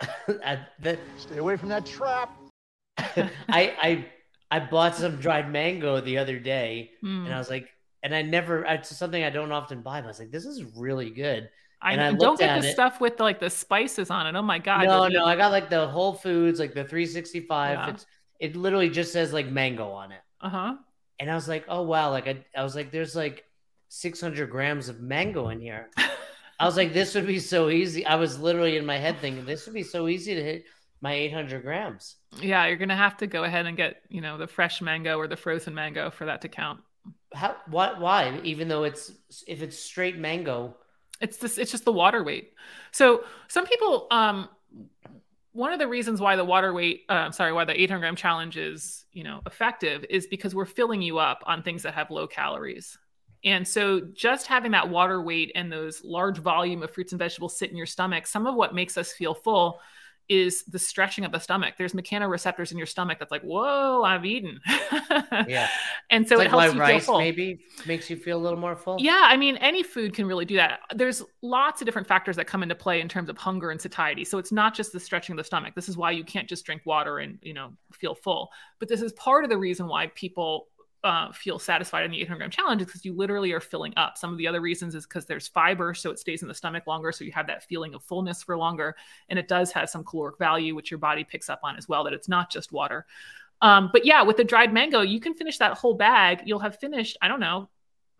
I, the, Stay away from that trap. I I I bought some dried mango the other day, Mm. and I was like, and I never. It's something I don't often buy. But I was like, this is really good. I, and I don't get the it- stuff with like the spices on it. Oh my god. no, no, I got like the Whole Foods, like the 365. Yeah. It's it literally just says like mango on it, Uh-huh. and I was like, oh wow, like I, I was like, there's like 600 grams of mango in here. I was like, this would be so easy. I was literally in my head thinking, this would be so easy to hit my 800 grams. Yeah, you're gonna have to go ahead and get, you know, the fresh mango or the frozen mango for that to count. How? What? Why? Even though it's if it's straight mango, It's this it's just the water weight. So some people um one of the reasons why the water weight uh, sorry, why the 800 gram challenge is, you know, effective is because we're filling you up on things that have low calories. And so just having that water weight and those large volume of fruits and vegetables sit in your stomach, some of what makes us feel full is the stretching of the stomach. There's mechanoreceptors in your stomach that's like, whoa, I've eaten. Yeah. And so it's it like helps you feel full. maybe makes you feel a little more full. Yeah, I mean, any food can really do that. There's lots of different factors that come into play in terms of hunger and satiety. So it's not just the stretching of the stomach. This is why you can't just drink water and you know feel full. But this is part of the reason why people uh, feel satisfied in the 800 gram challenge because you literally are filling up. Some of the other reasons is because there's fiber, so it stays in the stomach longer, so you have that feeling of fullness for longer, and it does have some caloric value, which your body picks up on as well. That it's not just water. Um, but yeah, with the dried mango, you can finish that whole bag. You'll have finished, I don't know,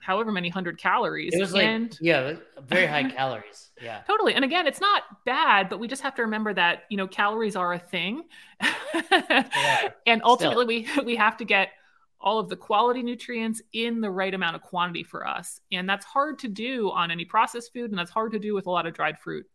however many hundred calories. It was like and yeah, very high calories. Yeah. totally. And again, it's not bad, but we just have to remember that you know calories are a thing, yeah, and ultimately we we have to get all of the quality nutrients in the right amount of quantity for us, and that's hard to do on any processed food, and that's hard to do with a lot of dried fruit.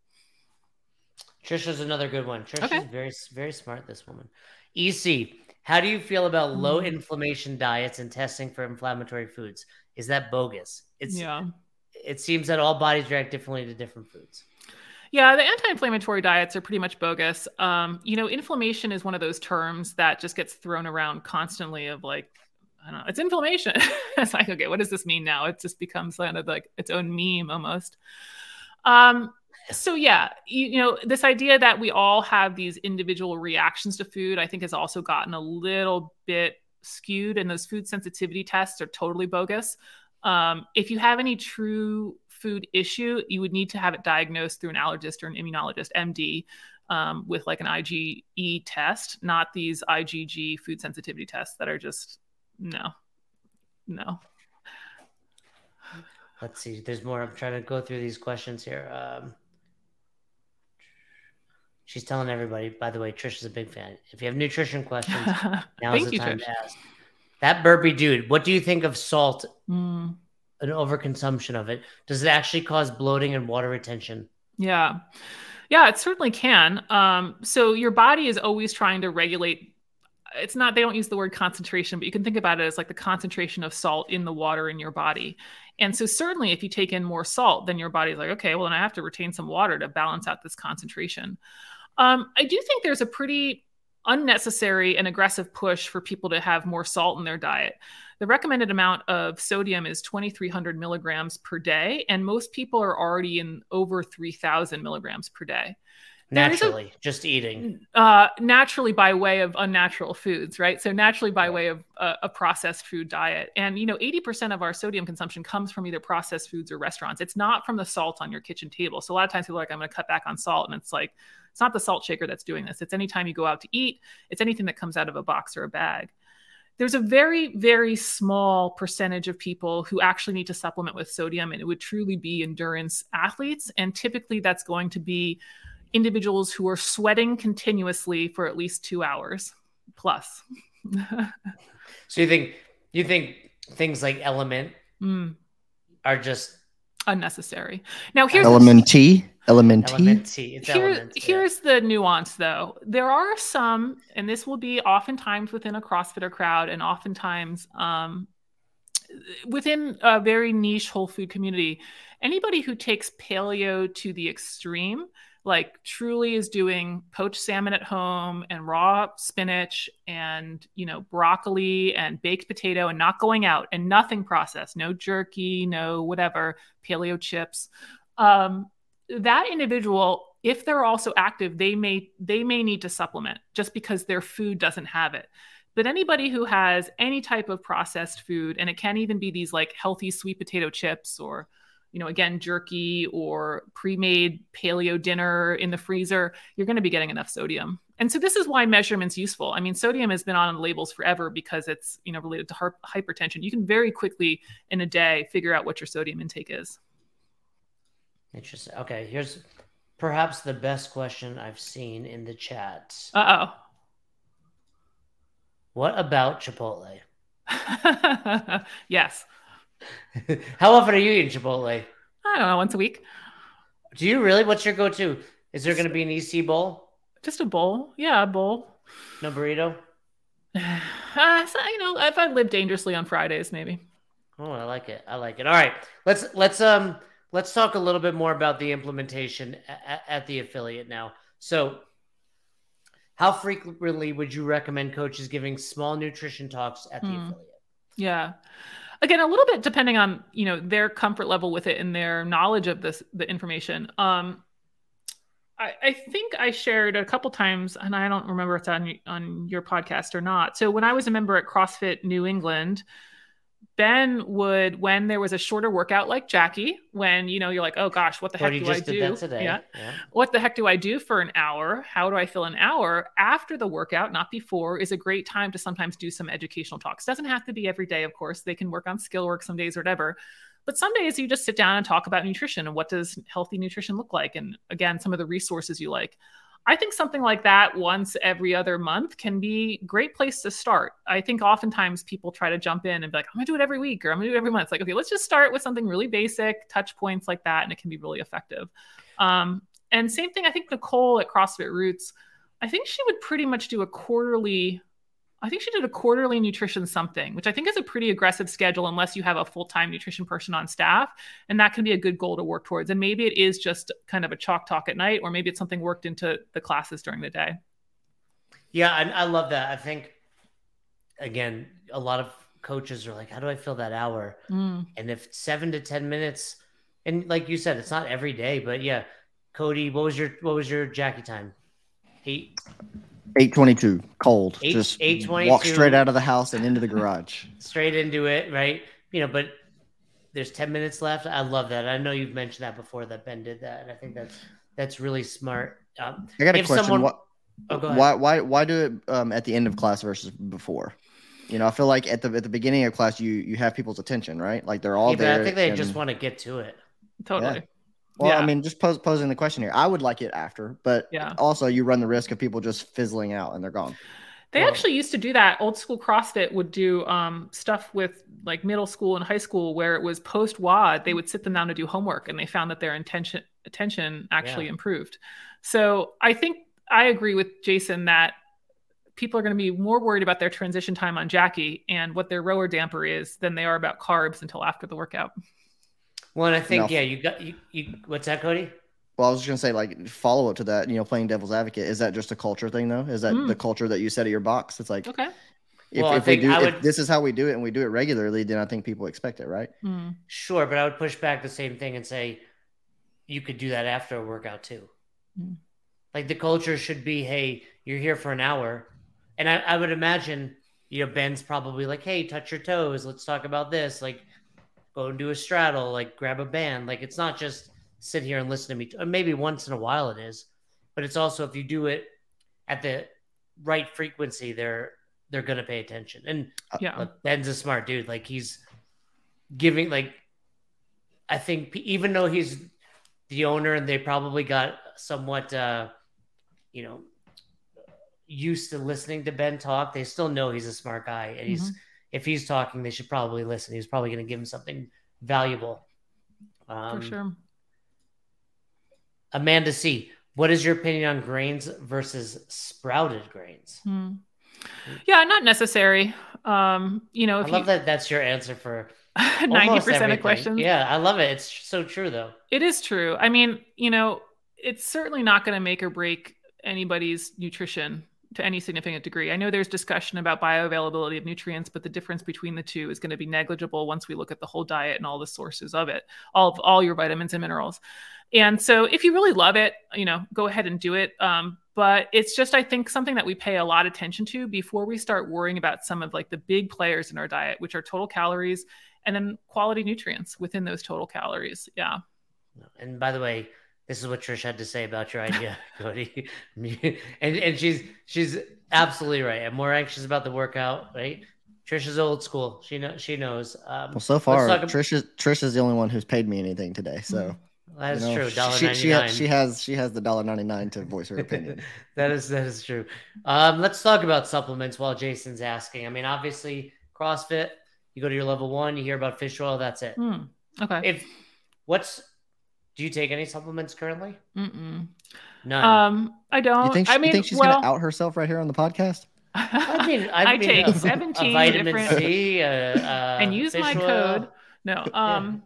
Trisha's another good one. Trisha's Okay. very very smart. This woman. EC, how do you feel about low Mm. inflammation diets and testing for inflammatory foods? Is that bogus? It's yeah. it seems that all bodies react differently to different foods. Yeah, the anti-inflammatory diets are pretty much bogus. Um, you know, inflammation is one of those terms that just gets thrown around constantly. Of like, I don't know, it's inflammation. it's like, okay, what does this mean now? It just becomes kind of like its own meme almost. Um, so yeah, you, you know, this idea that we all have these individual reactions to food, I think, has also gotten a little bit skewed, and those food sensitivity tests are totally bogus. Um, if you have any true food issue, you would need to have it diagnosed through an allergist or an immunologist, MD, um, with like an IgE test, not these IgG food sensitivity tests that are just no, no. Let's see. There's more. I'm trying to go through these questions here. Um, she's telling everybody. By the way, Trish is a big fan. If you have nutrition questions, now's the you, time Trish. to ask. That burpee dude. What do you think of salt? Mm. An overconsumption of it. Does it actually cause bloating and water retention? Yeah. Yeah, it certainly can. Um, so your body is always trying to regulate. It's not, they don't use the word concentration, but you can think about it as like the concentration of salt in the water in your body. And so, certainly, if you take in more salt, then your body's like, okay, well, then I have to retain some water to balance out this concentration. Um, I do think there's a pretty unnecessary and aggressive push for people to have more salt in their diet. The recommended amount of sodium is 2,300 milligrams per day, and most people are already in over 3,000 milligrams per day. Is a- Naturally, just eating. Uh, naturally, by way of unnatural foods, right? So, naturally, by way of a, a processed food diet. And, you know, 80% of our sodium consumption comes from either processed foods or restaurants. It's not from the salt on your kitchen table. So, a lot of times people are like, I'm going to cut back on salt. And it's like, it's not the salt shaker that's doing this. It's anytime you go out to eat, it's anything that comes out of a box or a bag there's a very very small percentage of people who actually need to supplement with sodium and it would truly be endurance athletes and typically that's going to be individuals who are sweating continuously for at least 2 hours plus So you think you think things like element Mm. are just unnecessary. Now here's element T. Element T. Element T. Here, elements, yeah. here's the nuance though. There are some, and this will be oftentimes within a CrossFitter crowd and oftentimes um, within a very niche whole food community. Anybody who takes paleo to the extreme, like truly is doing poached salmon at home and raw spinach and you know broccoli and baked potato and not going out and nothing processed no jerky no whatever paleo chips. Um, that individual if they're also active they may they may need to supplement just because their food doesn't have it. But anybody who has any type of processed food and it can even be these like healthy sweet potato chips or you know again jerky or pre-made paleo dinner in the freezer you're going to be getting enough sodium and so this is why measurement's useful i mean sodium has been on labels forever because it's you know related to har- hypertension you can very quickly in a day figure out what your sodium intake is Interesting. Okay, here's perhaps the best question I've seen in the chat. uh-oh What about Chipotle? yes How often are you eating Chipotle? i don't know once a week Do you really? What's your go-to? Is there going to be an EC bowl? just a bowl yeah a bowl No burrito? uh, so, you know if i live dangerously on fridays maybe Oh, I like it. I like it. All right, let's let's um let's talk a little bit more about the implementation at, at the affiliate now. So, how frequently would you recommend coaches giving small nutrition talks at the Hmm. affiliate? Yeah. Again, a little bit depending on, you know, their comfort level with it and their knowledge of this the information. Um I, I think I shared a couple times, and I don't remember if it's on on your podcast or not. So when I was a member at CrossFit New England, Ben would, when there was a shorter workout like Jackie, when you know you're like, oh gosh, what the heck do I do? Yeah yeah. what the heck do I do for an hour? How do I fill an hour after the workout, not before, is a great time to sometimes do some educational talks. Doesn't have to be every day, of course. They can work on skill work some days or whatever. But some days you just sit down and talk about nutrition and what does healthy nutrition look like? And again, some of the resources you like. I think something like that once every other month can be a great place to start. I think oftentimes people try to jump in and be like, I'm gonna do it every week or I'm gonna do it every month. It's like, okay, let's just start with something really basic, touch points like that, and it can be really effective. Um, and same thing, I think Nicole at CrossFit Roots, I think she would pretty much do a quarterly, I think she did a quarterly nutrition something, which I think is a pretty aggressive schedule unless you have a full time nutrition person on staff. And that can be a good goal to work towards. And maybe it is just kind of a chalk talk at night, or maybe it's something worked into the classes during the day. Yeah, I, I love that. I think again, a lot of coaches are like, "How do I fill that hour?" Mm. And if seven to ten minutes, and like you said, it's not every day, but yeah, Cody, what was your what was your Jackie time? Eight. 822, cold. Eight- Just 822. walk straight out of the house and into the garage. straight into it, right? You know, but there's 10 minutes left. I love that. I know you've mentioned that before that Ben did that, and I think that's that's really smart. Um, I got a question. someone- What, oh, go ahead. why, why, why do it um, at the end of class versus before? You know, I feel like at the at the beginning of class, you you have people's attention, right? Like they're all Yeah, but there. I think they and- just want to get to it. Totally. Well, Yeah. I mean, just pose, posing the question here. I would like it after, but Yeah. also you run the risk of people just fizzling out and they're gone. They Well- actually used to do that. Old school CrossFit would do um, stuff with like middle school and high school where it was post WOD. They would sit them down to do homework, and they found that their intention attention actually Yeah. improved. So I think I agree with Jason that people are going to be more worried about their transition time on Jackie and what their rower damper is than they are about carbs until after the workout. Well, and I think, No. yeah, you got you, you. What's that, Cody? Well, I was just gonna say, like, follow up to that. You know, playing devil's advocate is that just a culture thing, though? Is that Mm. the culture that you set at your box? It's like Okay. if, Well, I if we do, I if this is how we do it, and we do it regularly, then I think people expect it, right? Mm. Sure, but I would push back the same thing and say you could do that after a workout too. Mm. Like the culture should be, hey, you're here for an hour. And I, I would imagine, you know, Ben's probably like, hey, touch your toes. Let's talk about this. Like, go and do a straddle, like grab a band. Like it's not just sit here and listen to me. Uh, maybe once in a while it is, but it's also if you do it at the right frequency, they're they're gonna pay attention. And uh, Yeah. Look, Ben's a smart dude. Like he's giving like I think even though he's the owner and they probably got somewhat uh you know used to listening to Ben talk, they still know he's a smart guy and he's mm-hmm. If he's talking they should probably listen. He's probably going to give him something valuable. Um, For sure. Amanda C. What is your opinion on grains versus sprouted grains? Hmm. Yeah, not necessary. Um, you know, I love you that. That's your answer for 90% everything. of questions. Yeah, I love it. It's so true, though. It is true. I mean, you know, it's certainly not going to make or break anybody's nutrition to any significant degree. I know there's discussion about bioavailability of nutrients, but the difference between the two is going to be negligible once we look at the whole diet and all the sources of it, all of all your vitamins and minerals. And so if you really love it, you know, go ahead and do it. Um, but it's just, I think, something that we pay a lot of attention to before we start worrying about some of like the big players in our diet, which are total calories and then quality nutrients within those total calories. Yeah. And by the way, this is what Trish had to say about your idea, Cody. and and she's she's absolutely right. I'm more anxious about the workout, right? Trish is old school. She knows. She knows. Um, Well, so far, talk ab- Trish is Trish is the only one who's paid me anything today. So that's you know, true. Dollar She, she, has, she has she has the dollar ninety nine to voice her opinion. that is that is true. Um, let's talk about supplements while Jason's asking. I mean, obviously, CrossFit. You go to your level one. You hear about fish oil. That's it. Hmm. Okay. If what's do you take any supplements currently? Mm-mm. None. Um, I don't. you think she, I mean, you think she's well, gonna out herself right here on the podcast? I mean, I, I mean, take a, 17 a vitamin different- C, uh, uh, and use my fish oil. code. No, um,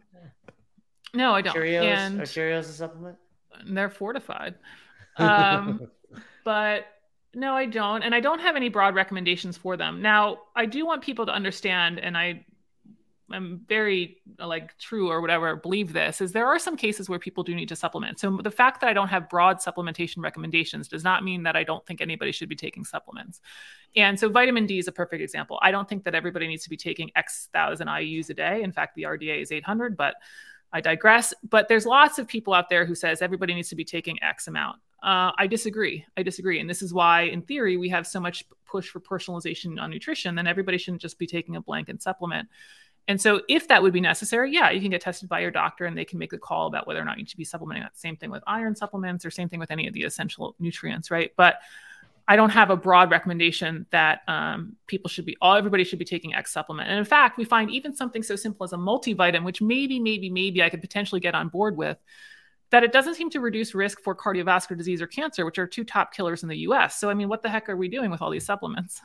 no, I don't. Cheerios and are Cheerios a supplement? they're fortified. Um, but no, I don't, and I don't have any broad recommendations for them. Now, I do want people to understand, and I am very like true or whatever believe this is there are some cases where people do need to supplement. So the fact that I don't have broad supplementation recommendations does not mean that I don't think anybody should be taking supplements. And so vitamin D is a perfect example. I don't think that everybody needs to be taking X thousand IUs a day. In fact, the RDA is 800, but I digress. But there's lots of people out there who says everybody needs to be taking X amount. Uh, I disagree. I disagree. And this is why, in theory, we have so much push for personalization on nutrition. Then everybody shouldn't just be taking a blanket supplement. And so, if that would be necessary, yeah, you can get tested by your doctor and they can make a call about whether or not you should be supplementing that. Same thing with iron supplements or same thing with any of the essential nutrients, right? But I don't have a broad recommendation that um, people should be, all everybody should be taking X supplement. And in fact, we find even something so simple as a multivitamin, which maybe, maybe, maybe I could potentially get on board with, that it doesn't seem to reduce risk for cardiovascular disease or cancer, which are two top killers in the US. So, I mean, what the heck are we doing with all these supplements?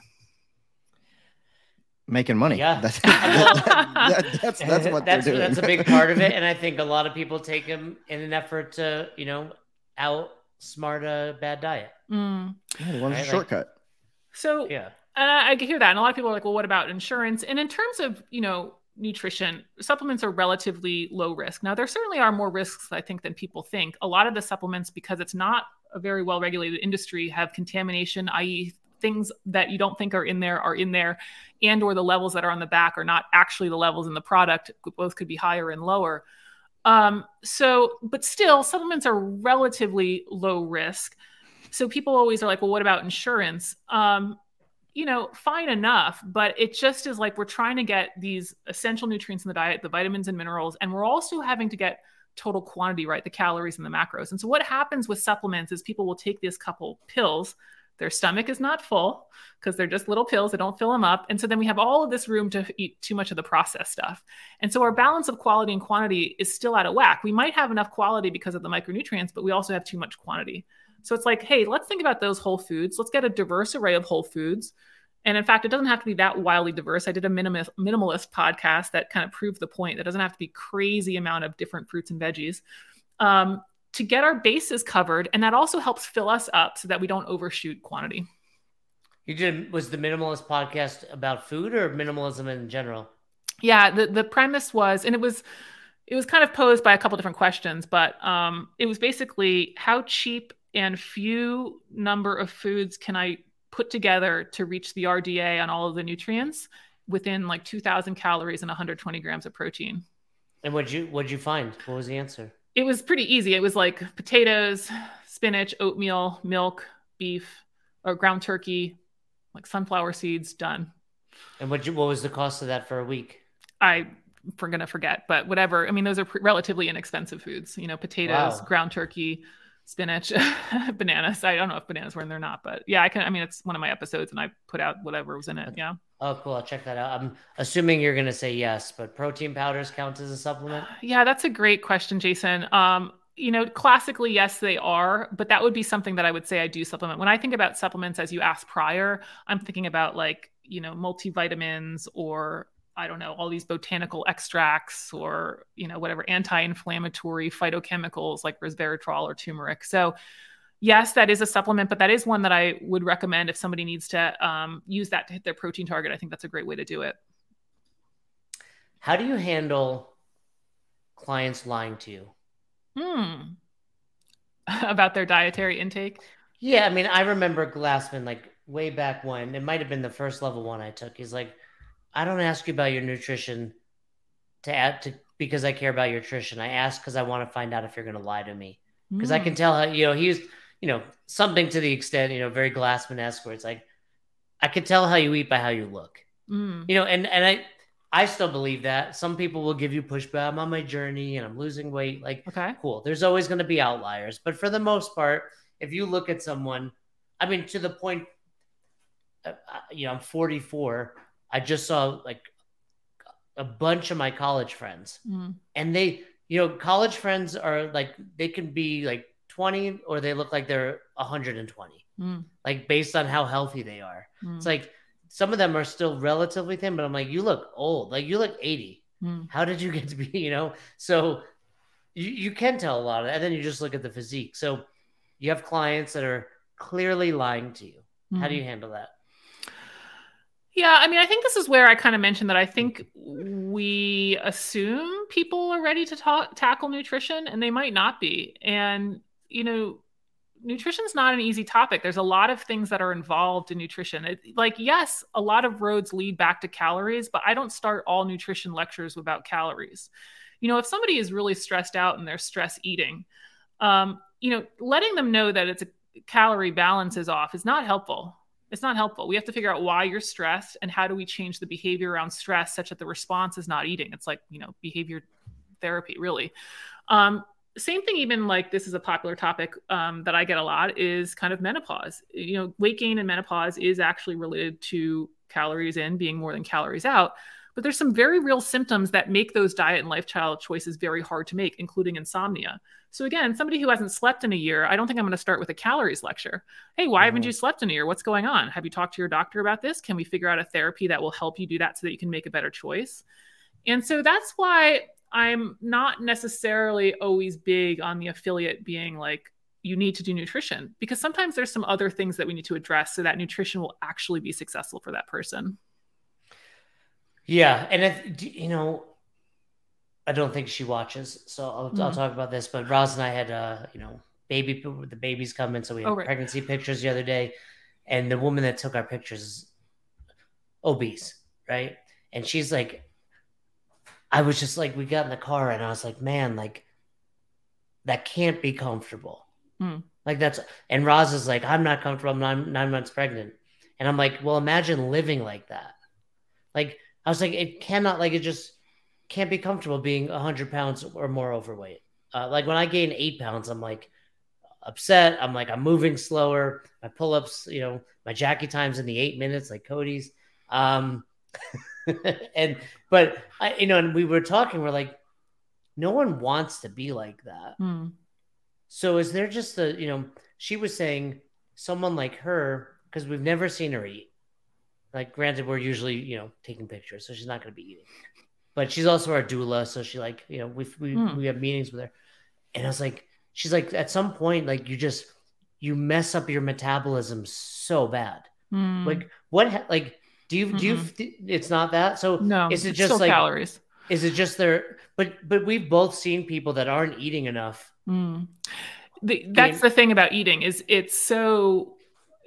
Making money. Yeah. That's, that- that- that's that's what that's, they're doing. that's a big part of it. And I think a lot of people take them in an effort to, you know, outsmart a bad diet. Mm. Yeah, they want a Right, like- shortcut. So, Yeah. and I, I hear that. And a lot of people are like, well, what about insurance? And in terms of, you know, nutrition, supplements are relatively low risk. Now, there certainly are more risks, I think, than people think. A lot of the supplements, because it's not a very well regulated industry, have contamination, i.e., things that you don't think are in there are in there and or the levels that are on the back are not actually the levels in the product both could be higher and lower. Um, so but still supplements are relatively low risk. So people always are like well what about insurance? Um, you know fine enough but it just is like we're trying to get these essential nutrients in the diet the vitamins and minerals and we're also having to get total quantity right? The calories and the macros. And so what happens with supplements is people will take this couple pills their stomach is not full because they're just little pills that don't fill them up. And so then we have all of this room to eat too much of the processed stuff. And so our balance of quality and quantity is still out of whack. We might have enough quality because of the micronutrients, but we also have too much quantity. So it's like, hey, let's think about those whole foods. Let's get a diverse array of whole foods. And in fact, it doesn't have to be that wildly diverse. I did a minimalist, minimalist podcast that kind of proved the point. That doesn't have to be crazy amount of different fruits and veggies. Um, to get our bases covered and that also helps fill us up so that we don't overshoot quantity You did, was the minimalist podcast about food or minimalism in general? yeah the, the premise was and it was it was kind of posed by a couple different questions but um, it was basically how cheap and few number of foods can i put together to reach the rda on all of the nutrients within like 2000 calories and 120 grams of protein And what'd you what'd you find? What was the answer? It was pretty easy. It was like potatoes, spinach, oatmeal, milk, beef, or ground turkey, like sunflower seeds, done. And what you what was the cost of that for a week? I we're gonna forget, but whatever. I mean, those are pr- relatively inexpensive foods. You know, potatoes, Wow. ground turkey, spinach, bananas. I don't know if bananas were in there or not, but yeah, I can. I mean, it's one of my episodes, and I put out whatever was in it. Yeah. Oh, cool. I'll check that out. I'm assuming you're going to say yes, but protein powders count as a supplement. Yeah, that's a great question, Jason. Um, you know, classically, yes, they are, but that would be something that I would say I do supplement. When I think about supplements, as you asked prior, I'm thinking about like, you know, multivitamins or I don't know, all these botanical extracts or, you know, whatever anti inflammatory phytochemicals like resveratrol or turmeric. So, yes, that is a supplement, but that is one that I would recommend if somebody needs to um, use that to hit their protein target. I think that's a great way to do it. How do you handle clients lying to you? Hmm. About their dietary intake? Yeah, I mean, I remember Glassman like way back when it might have been the first level one I took. He's like, I don't ask you about your nutrition to add to because I care about your nutrition. I ask because I want to find out if you're going to lie to me. Because mm. I can hmm. tell how you know he was, you know, something to the extent you know very Glassman esque where it's like, I can tell how you eat by how you look. Mm. You know, and and I I still believe that. Some people will give you pushback. I'm on my journey and I'm losing weight. Like, okay, cool. There's always going to be outliers, but for the most part, if you look at someone, I mean, to the point, uh, uh you know, I'm 44. I just saw like a bunch of my college friends, mm. and they, you know, college friends are like they can be like 20 or they look like they're 120, mm. like based on how healthy they are. Mm. It's like some of them are still relatively thin, but I'm like, you look old. Like you look 80. Mm. How did you get to be, you know? So you, you can tell a lot of that. And then you just look at the physique. So you have clients that are clearly lying to you. Mm. How do hmm. you handle that? Yeah, I mean, I think this is where I kind of mentioned that I think we assume people are ready to talk, tackle nutrition and they might not be. And, you know, nutrition's not an easy topic. There's a lot of things that are involved in nutrition. It, like, yes, a lot of roads lead back to calories, but I don't start all nutrition lectures without calories. You know, if somebody is really stressed out and they're stress eating, um, you know, letting them know that it's a calorie balance is off is not helpful. It's not helpful. We have to figure out why you're stressed and how do we change the behavior around stress such that the response is not eating. It's like, you know, behavior therapy, really. Um, same thing even like this is a popular topic um, that i get a lot is kind of menopause. You know weight gain and menopause is actually related to calories in being more than calories out but there's some very real symptoms that make those diet and lifestyle choices very hard to make including insomnia. So again somebody who hasn't slept in a year i don't think i'm going to start with a calories lecture. Hey why mm-hmm. haven't you slept in a year? What's going on? Have you talked to your doctor about this? Can we figure out a therapy that will help you do that so that you can make a better choice? And so that's why I'm not necessarily always big on the affiliate being like, you need to do nutrition because sometimes there's some other things that we need to address so that nutrition will actually be successful for that person. Yeah. And if, you know, I don't think she watches, so I'll, mm. I'll talk about this. But Roz and I had, uh, you know, baby, the babies coming, so we had oh, right. pregnancy pictures the other day, and the woman that took our pictures is obese, right? And she's like, I was just like, we got in the car and I was like, man, like that can't be comfortable. Hmm. Like that's, and Roz is like, I'm not comfortable. I'm nine, nine months pregnant. And I'm like, well, imagine living like that. Like, I was like, it cannot, like, it just can't be comfortable being a 100 pounds or more overweight. Uh, like, when I gain eight pounds, I'm like upset. I'm like, I'm moving slower. My pull ups, you know, my Jackie times in the eight minutes, like Cody's. Um, and but I, you know, and we were talking, we're like, no one wants to be like that. Mm. So is there just a, you know, she was saying someone like her, because we've never seen her eat. Like, granted, we're usually, you know, taking pictures, so she's not going to be eating. But she's also our doula, so she like, you know, we we mm. we have meetings with her, and I was like, she's like, at some point, like you just you mess up your metabolism so bad. Mm. Like what, like do you mm-hmm. do you? It's not that. So no. Is it just like calories? Is it just there? But but we've both seen people that aren't eating enough. Mm. The, that's the thing about eating is it's so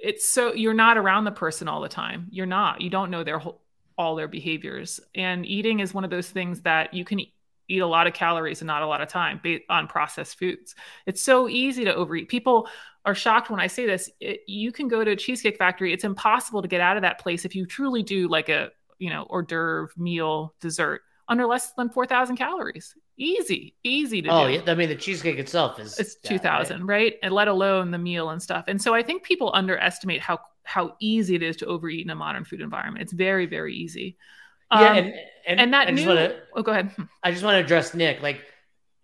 it's so you're not around the person all the time. You're not. You don't know their whole all their behaviors. And eating is one of those things that you can eat a lot of calories and not a lot of time based on processed foods. It's so easy to overeat. People are shocked when I say this. It, you can go to a cheesecake factory. It's impossible to get out of that place if you truly do like a, you know, hors d'oeuvre meal dessert under less than 4,000 calories. Easy, easy to do. Oh, do. yeah. I mean, the cheesecake itself is it's that, two thousand, right? And let alone the meal and stuff. And so I think people underestimate how how easy it is to overeat in a modern food environment. It's very very easy. Yeah, Um, and and, and that I just new. want to Oh, go ahead. I just want to address Nick. Like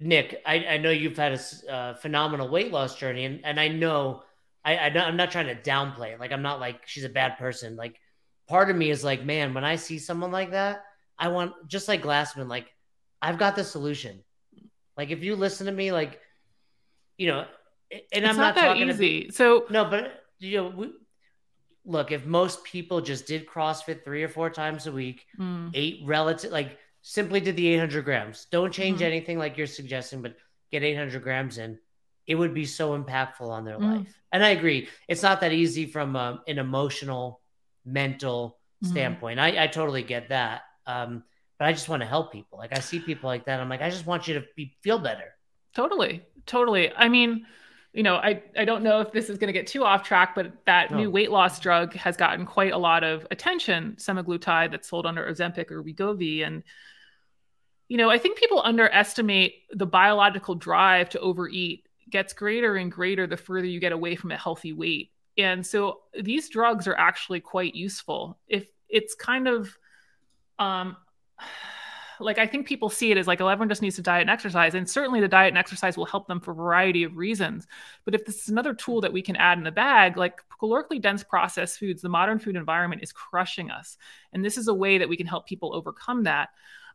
Nick, I, I know you've had a uh, phenomenal weight loss journey, and, and I know I, I I'm not trying to downplay. it. Like I'm not like she's a bad person. Like part of me is like, man, when I see someone like that, I want just like Glassman. Like I've got the solution. Like if you listen to me, like you know, and it's I'm not, not, that easy. So no, but you know, we, look, if most people just did CrossFit three or four times a week, mm, eight relative, like simply did the 800 grams, don't change Mhm. anything like you're suggesting, but get 800 grams in, it would be so impactful on their Mm. life. And I agree, it's not that easy from um, an emotional, mental Mhm. standpoint. I, I totally get that. Um, but I just want to help people. Like I see people like that. I'm like, I just want you to be, feel better. Totally, totally. I mean, you know, I I don't know if this is going to get too off track, but that No. new weight loss drug has gotten quite a lot of attention. Semaglutide that's sold under Ozempic or Wegovy, and you know, I think people underestimate the biological drive to overeat gets greater and greater the further you get away from a healthy weight. And so these drugs are actually quite useful. If it's kind of um like I think people see it as like everyone just needs to diet and exercise, and certainly the diet and exercise will help them for a variety of reasons. But if this is another tool that we can add in the bag, like calorically dense processed foods, the modern food environment is crushing us, and this is a way that we can help people overcome that.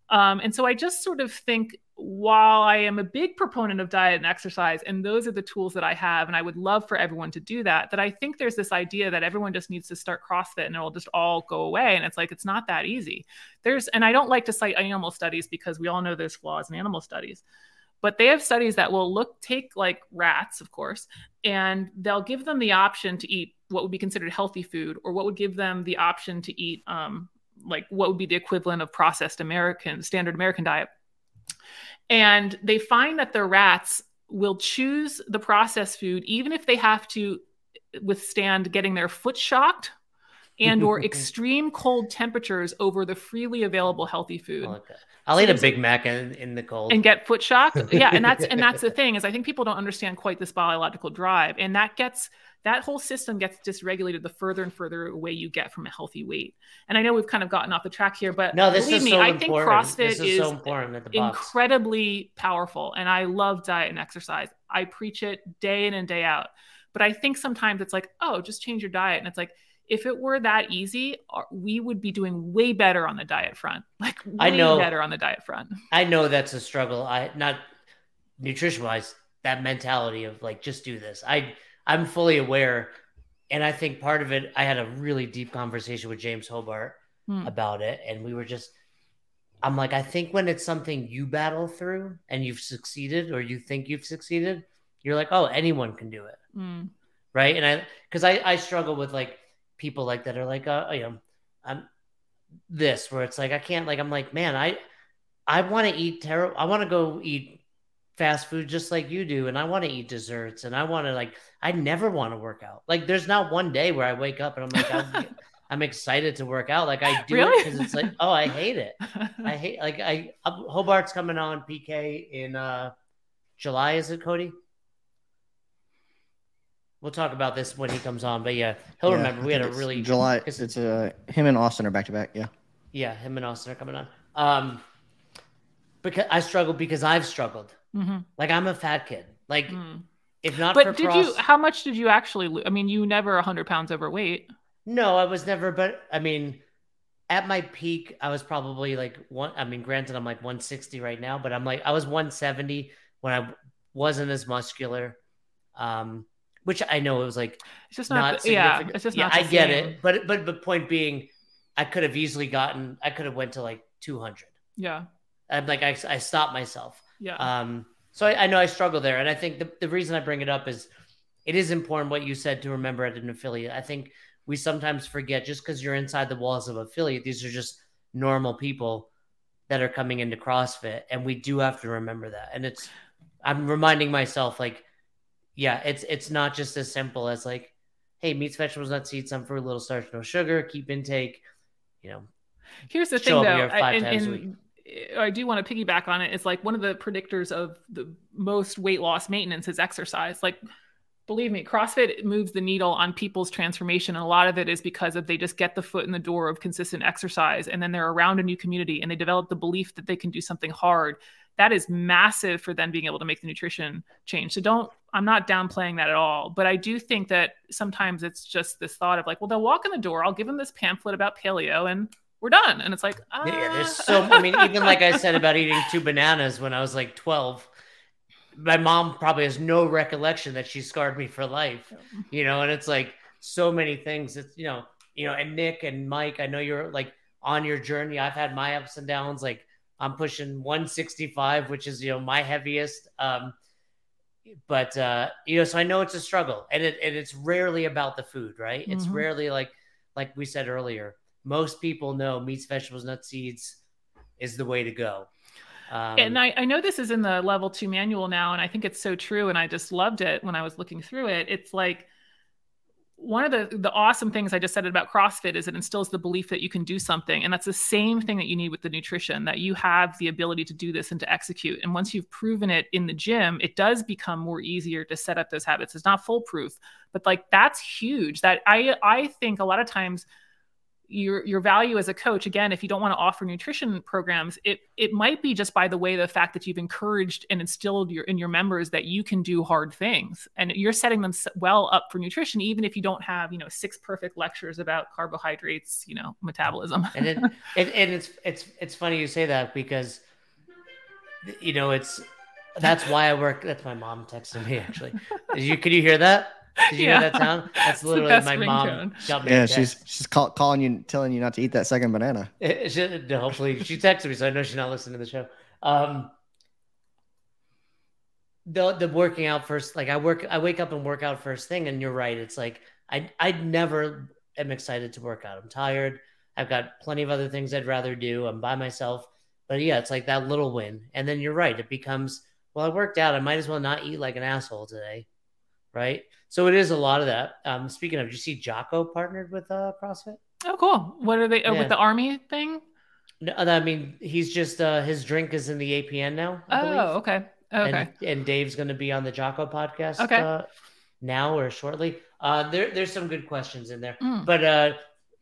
Um, and so I just sort of think while I am a big proponent of diet and exercise, and those are the tools that I have, and I would love for everyone to do that, that I think there's this idea that everyone just needs to start CrossFit and it'll just all go away. And it's like, it's not that easy. There's, and I don't like to cite animal studies because we all know there's flaws in animal studies. But they have studies that will look, take like rats, of course, and they'll give them the option to eat what would be considered healthy food or what would give them the option to eat um, like what would be the equivalent of processed American standard American diet. And they find that the rats will choose the processed food even if they have to withstand getting their foot shocked and or extreme cold temperatures over the freely available healthy food I like that. I'll So eat a Big Mac in, in the cold. and get foot shock. yeah and that's and that's the thing is i think people don't understand quite this biological drive and that gets that whole system gets dysregulated the further and further away you get from a healthy weight and i know we've kind of gotten off the track here but no, this believe is me so i important. think crossfit this is, is, so important at the box. incredibly powerful and i love diet and exercise i preach it day in and day out but i think sometimes it's like oh just change your diet and it's like if it were that easy uh, we would be doing way better on the diet front like way I know. better on the diet front I know that's a struggle. I not nutrition wise, that mentality of like just do this. I I'm fully aware, and I think part of it. I had a really deep conversation with James Hobart Hmm. about it, and we were just. I'm like, I think when it's something you battle through and you've succeeded, or you think you've succeeded, you're like, oh, anyone can do it, Mm. right? And I, because I I struggle with like people like that are like, uh, you know, I'm this where it's like I can't like I'm like, man, I I want to eat terrible. I want to go eat fast food just like you do, and I want to eat desserts, and I want to like. I never want to work out. Like, there's not one day where I wake up and I'm like, I'm, I'm excited to work out. Like I do it Really? because it's like, oh, I hate it. I hate like I Hobart's coming on PK in uh July. Is it Cody? We'll talk about this when he comes on, but yeah, he'll Yeah, remember. We had a think it's really July. 'cause- It's uh, him and Austin are back to back. Yeah. yeah, him and Austin are coming on. Um, because I struggled because I've struggled. Mhm. Like I'm a fat kid. Like Mm. if not for But did cross, you? How much did you actually lose? I mean, you never 100 pounds overweight. no, I was never. But I mean, at my peak, I was probably like one. I mean, granted, I'm like 160 right now, but I'm like I was 170 when I wasn't as muscular. Um, which I know it was like It's just not, not. yeah, significant. it's just yeah, not. I get same. it, but but but point being, I could have easily gotten. I could have went to like 200. Yeah, I'm like I, I stopped myself. yeah. Um, so I, I know I struggle there, and I think the, the reason I bring it up is it is important what you said to remember at an affiliate. I think we sometimes forget just because you're inside the walls of affiliate, these are just normal people that are coming into CrossFit, and we do have to remember that. And it's I'm reminding myself like, yeah, it's it's not just as simple as like, hey, meats, vegetables, nuts, seeds, some fruit, little starch, no sugar, keep intake, you know, Here's the thing, though. I- in- times a week. Uh, I do want to piggyback on it. It's like one of the predictors of the most weight loss maintenance is exercise. Like, believe me, CrossFit moves the needle on people's transformation. And a lot of it is because of they just get the foot in the door of consistent exercise and then they're around a new community and they develop the belief that they can do something hard. That is massive for them being able to make the nutrition change. So don't, I'm not downplaying that at all. But I do think that sometimes it's just this thought of like, well, they'll walk in the door, I'll give them this pamphlet about paleo and we're done. And it's like, ah. yeah, there's so. I mean, even like I said about eating two bananas when I was like 12, my mom probably has no recollection that she scarred me for life. You know, and it's like so many things. It's you know, you know, and Nick and Mike, I know you're like on your journey. I've had my ups and downs. Like I'm pushing 165, which is you know my heaviest. Um, but uh, you know, so I know it's a struggle, and it and it's rarely about the food, right? It's Mhm. rarely like like we said earlier. Most people know meats, vegetables, nuts, seeds is the way to go. Um, and I, I know this is in the level two manual now, and I think it's so true. And I just loved it when I was looking through it. It's like one of the the awesome things I just said about CrossFit is it instills the belief that you can do something, and that's the same thing that you need with the nutrition that you have the ability to do this and to execute. And once you've proven it in the gym, it does become more easier to set up those habits. It's not foolproof, but like that's huge. That I I think a lot of times your your value as a coach again if you don't want to offer nutrition programs it it might be just by the way the fact that you've encouraged and instilled your in your members that you can do hard things and you're setting them well up for nutrition even if you don't have you know six perfect lectures about carbohydrates you know metabolism and it, it and it's it's it's funny you say that because you know it's that's why I work. That's my mom texting me actually. You could you hear that? Did you Yeah. hear that sound? That's literally my mom. me Yeah, she's she's call, calling you, telling you not to eat that second banana. She- hopefully she texted me, so I know she's not listening to the show. Um, the the working out first, like I work, I wake up and work out first thing, and you're right. It's like I I never am excited to work out. I'm tired. I've got plenty of other things I'd rather do. I'm by myself, but yeah, it's like that little win, and then you're right. It becomes well, I worked out. I might as well not eat like an asshole today, right? So it is a lot of that. Um, speaking of, did you see Jocko partnered with uh, CrossFit? oh cool what are they oh, Yeah. with the army thing No, I mean, he's just uh his drink is in the APN now. I oh believe. okay okay And, and Dave's going to be on the Jocko podcast. Okay. Uh, now or shortly. Uh, there, there's some good questions in there, Mm. but uh,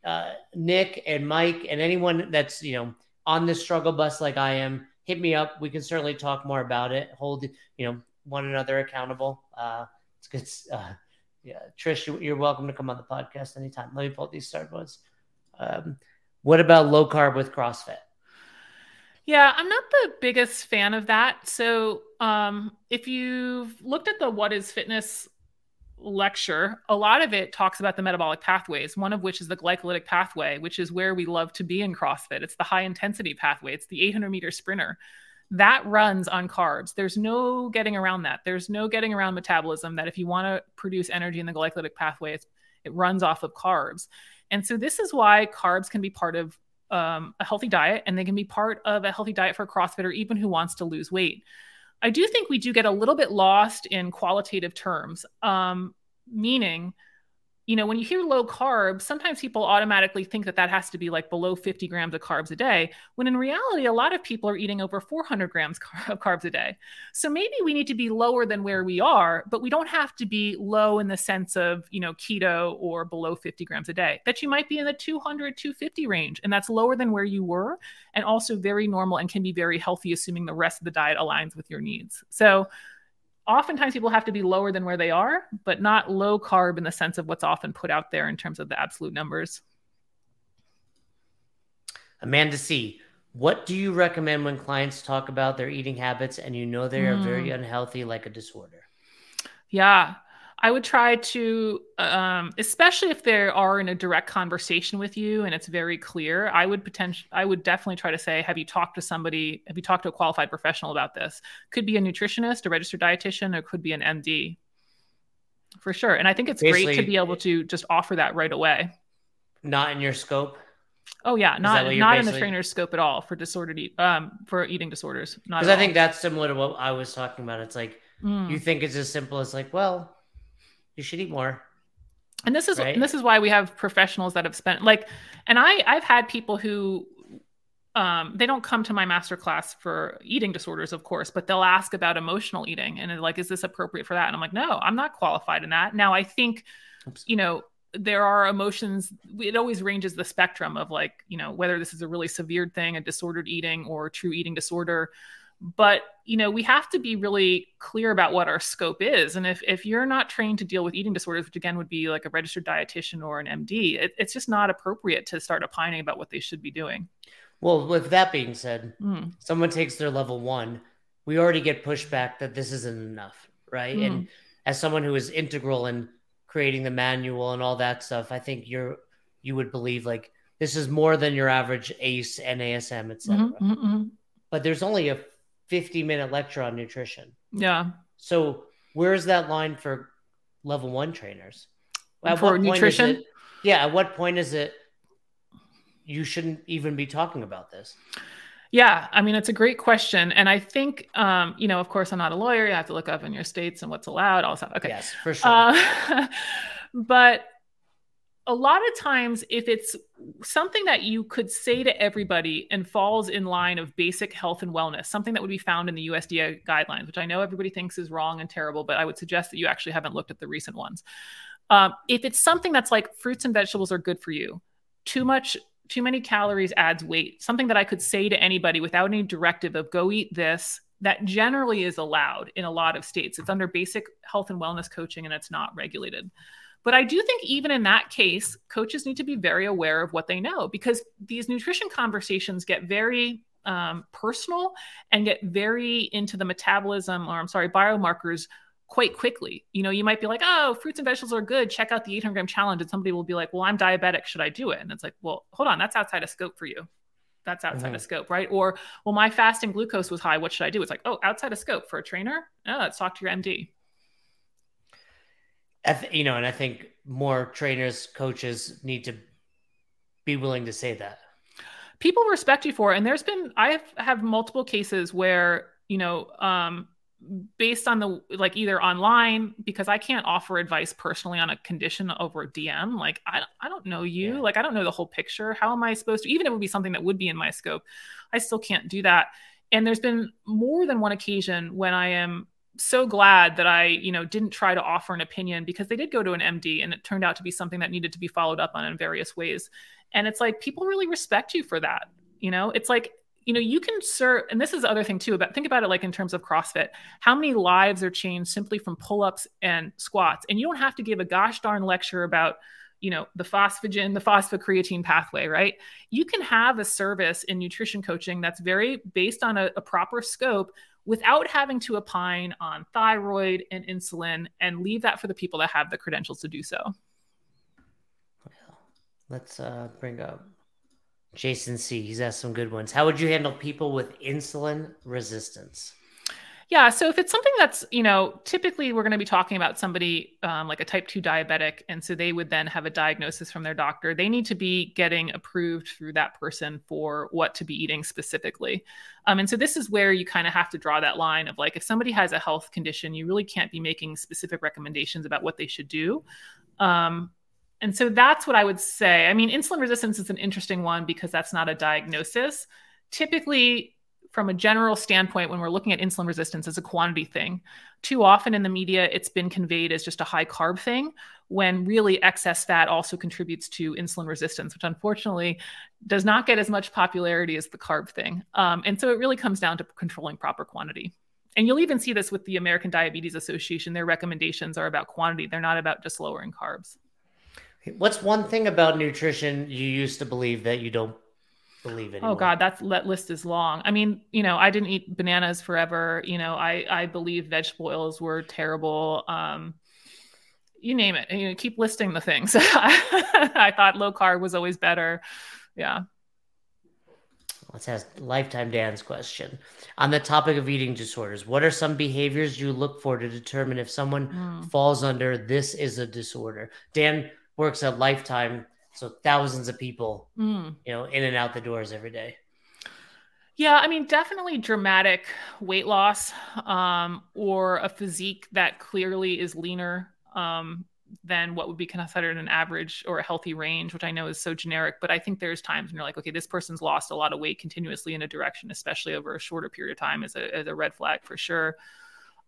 uh, Nick and Mike and anyone that's you know on this struggle bus like I am, hit me up. We can certainly talk more about it. Hold you know one another accountable. Uh, it's. Uh, yeah, Trish, you- you're welcome to come on the podcast anytime. Let me pull these start buds. Um, what about low carb with CrossFit? Yeah, I'm not the biggest fan of that. So, um, if you've looked at the What is Fitness lecture, a lot of it talks about the metabolic pathways, one of which is the glycolytic pathway, which is where we love to be in CrossFit. It's the high intensity pathway, it's the 800 meter sprinter. That runs on carbs. There's no getting around that. There's no getting around metabolism that if you want to produce energy in the glycolytic pathway, it runs off of carbs. And so, this is why carbs can be part of um, a healthy diet and they can be part of a healthy diet for a CrossFitter, even who wants to lose weight. I do think we do get a little bit lost in qualitative terms, um, meaning, you know, when you hear low carb, sometimes people automatically think that that has to be like below 50 grams of carbs a day, when in reality, a lot of people are eating over 400 grams of carbs a day. So maybe we need to be lower than where we are, but we don't have to be low in the sense of, you know, keto or below 50 grams a day. That you might be in the 200, 250 range, and that's lower than where you were and also very normal and can be very healthy, assuming the rest of the diet aligns with your needs. So, oftentimes people have to be lower than where they are, but not low carb in the sense of what's often put out there in terms of the absolute numbers. Amanda C. What do you recommend when clients talk about their eating habits and you know they are Mm. very unhealthy, like a disorder? Yeah. I would try to, um, especially if they are in a direct conversation with you and it's very clear. I would potentially, I would definitely try to say, "Have you talked to somebody? Have you talked to a qualified professional about this? Could be a nutritionist, a registered dietitian, or could be an MD, for sure." And I think it's great to be able to just offer that right away. Not in your scope. Oh yeah, not not in the trainer's scope at all for disordered eat, um for eating disorders. Because I think that's similar to what I was talking about. It's like Mm. you think it's as simple as like, well, you should eat more. and this is right? and this is why we have professionals that have spent like and i i've had people who um, they don't come to my master class for eating disorders, of course, but they'll ask about emotional eating and like, is this appropriate for that? And I'm like, no, I'm not qualified in that. Now, I think, Oops. you know, there are emotions. It always ranges the spectrum of like, you know, whether this is a really severe thing, a disordered eating, or true eating disorder. But you know, we have to be really clear about what our scope is. And if if you're not trained to deal with eating disorders, which again would be like a registered dietitian or an MD, it, it's just not appropriate to start opining about what they should be doing. Well, with that being said, mm. someone takes their level one, we already get pushback that this isn't enough, right? Mm. And as someone who is integral in creating the manual and all that stuff, I think you're you would believe like this is more than your average ACE and NASM, etc. Mm-hmm, mm-hmm. But there's only a 50 minute lecture on nutrition. Yeah. So where's that line for level one trainers? At for nutrition? It, yeah. At what point is it you shouldn't even be talking about this? Yeah, I mean it's a great question, and I think um, you know, of course, I'm not a lawyer. You have to look up in your states and what's allowed, all stuff. Okay, yes, for sure. Uh, but a lot of times, if it's something that you could say to everybody and falls in line of basic health and wellness, something that would be found in the USDA guidelines, which I know everybody thinks is wrong and terrible, but I would suggest that you actually haven't looked at the recent ones. Um, if it's something that's like fruits and vegetables are good for you, too much too many calories adds weight. Something that I could say to anybody without any directive of go eat this, that generally is allowed in a lot of states. It's under basic health and wellness coaching and it's not regulated. But I do think even in that case, coaches need to be very aware of what they know because these nutrition conversations get very um, personal and get very into the metabolism or I'm sorry, biomarkers quite quickly. You know, you might be like, oh, fruits and vegetables are good. Check out the 800 gram challenge. And somebody will be like, well, I'm diabetic. Should I do it? And it's like, well, hold on. That's outside of scope for you. That's outside mm-hmm. of scope, right? Or, well, my fasting glucose was high. What should I do? It's like, oh, outside of scope for a trainer. Oh, let's talk to your MD. Th- you know, and I think more trainers, coaches need to be willing to say that. People respect you for it. And there's been, I have, have multiple cases where, you know, um, based on the like either online because I can't offer advice personally on a condition over a DM. Like I I don't know you. Yeah. Like I don't know the whole picture. How am I supposed to even if it would be something that would be in my scope, I still can't do that. And there's been more than one occasion when I am so glad that I, you know, didn't try to offer an opinion because they did go to an MD and it turned out to be something that needed to be followed up on in various ways. And it's like people really respect you for that. You know, it's like you know you can serve and this is the other thing too about think about it like in terms of crossfit how many lives are changed simply from pull-ups and squats and you don't have to give a gosh darn lecture about you know the phosphagen the phosphocreatine pathway right you can have a service in nutrition coaching that's very based on a, a proper scope without having to opine on thyroid and insulin and leave that for the people that have the credentials to do so let's uh, bring up Jason C. He's asked some good ones. How would you handle people with insulin resistance? Yeah, so if it's something that's, you know, typically we're going to be talking about somebody um, like a type 2 diabetic, and so they would then have a diagnosis from their doctor. They need to be getting approved through that person for what to be eating specifically. Um, and so this is where you kind of have to draw that line of like, if somebody has a health condition, you really can't be making specific recommendations about what they should do. Um, and so that's what I would say. I mean, insulin resistance is an interesting one because that's not a diagnosis. Typically, from a general standpoint, when we're looking at insulin resistance as a quantity thing, too often in the media, it's been conveyed as just a high carb thing, when really excess fat also contributes to insulin resistance, which unfortunately does not get as much popularity as the carb thing. Um, and so it really comes down to controlling proper quantity. And you'll even see this with the American Diabetes Association. Their recommendations are about quantity, they're not about just lowering carbs. What's one thing about nutrition you used to believe that you don't believe? Oh God, that's, that list is long. I mean, you know, I didn't eat bananas forever. You know, I I believe vegetable oils were terrible. Um, you name it. You know, keep listing the things. I thought low carb was always better. Yeah. Let's ask Lifetime Dan's question. On the topic of eating disorders, what are some behaviors you look for to determine if someone mm. falls under this is a disorder? Dan, works at Lifetime, so thousands of people, mm. you know, in and out the doors every day. Yeah, I mean, definitely dramatic weight loss um, or a physique that clearly is leaner um, than what would be considered an average or a healthy range, which I know is so generic. But I think there's times when you're like, okay, this person's lost a lot of weight continuously in a direction, especially over a shorter period of time, as a, as a red flag for sure.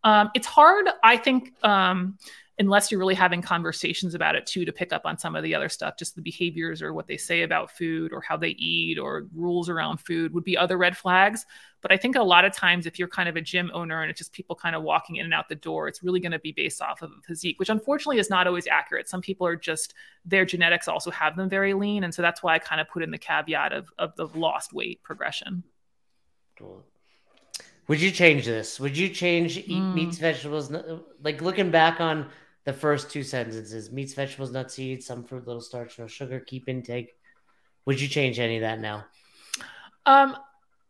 Um, it's hard, I think, um, unless you're really having conversations about it too, to pick up on some of the other stuff, just the behaviors or what they say about food or how they eat or rules around food would be other red flags. But I think a lot of times, if you're kind of a gym owner and it's just people kind of walking in and out the door, it's really going to be based off of a physique, which unfortunately is not always accurate. Some people are just their genetics also have them very lean, and so that's why I kind of put in the caveat of of the lost weight progression. cool. Would you change this? Would you change eat mm. meats, vegetables? Like looking back on the first two sentences meats, vegetables, nuts, seeds, some fruit, little starch, no sugar, keep intake. Would you change any of that now? Um,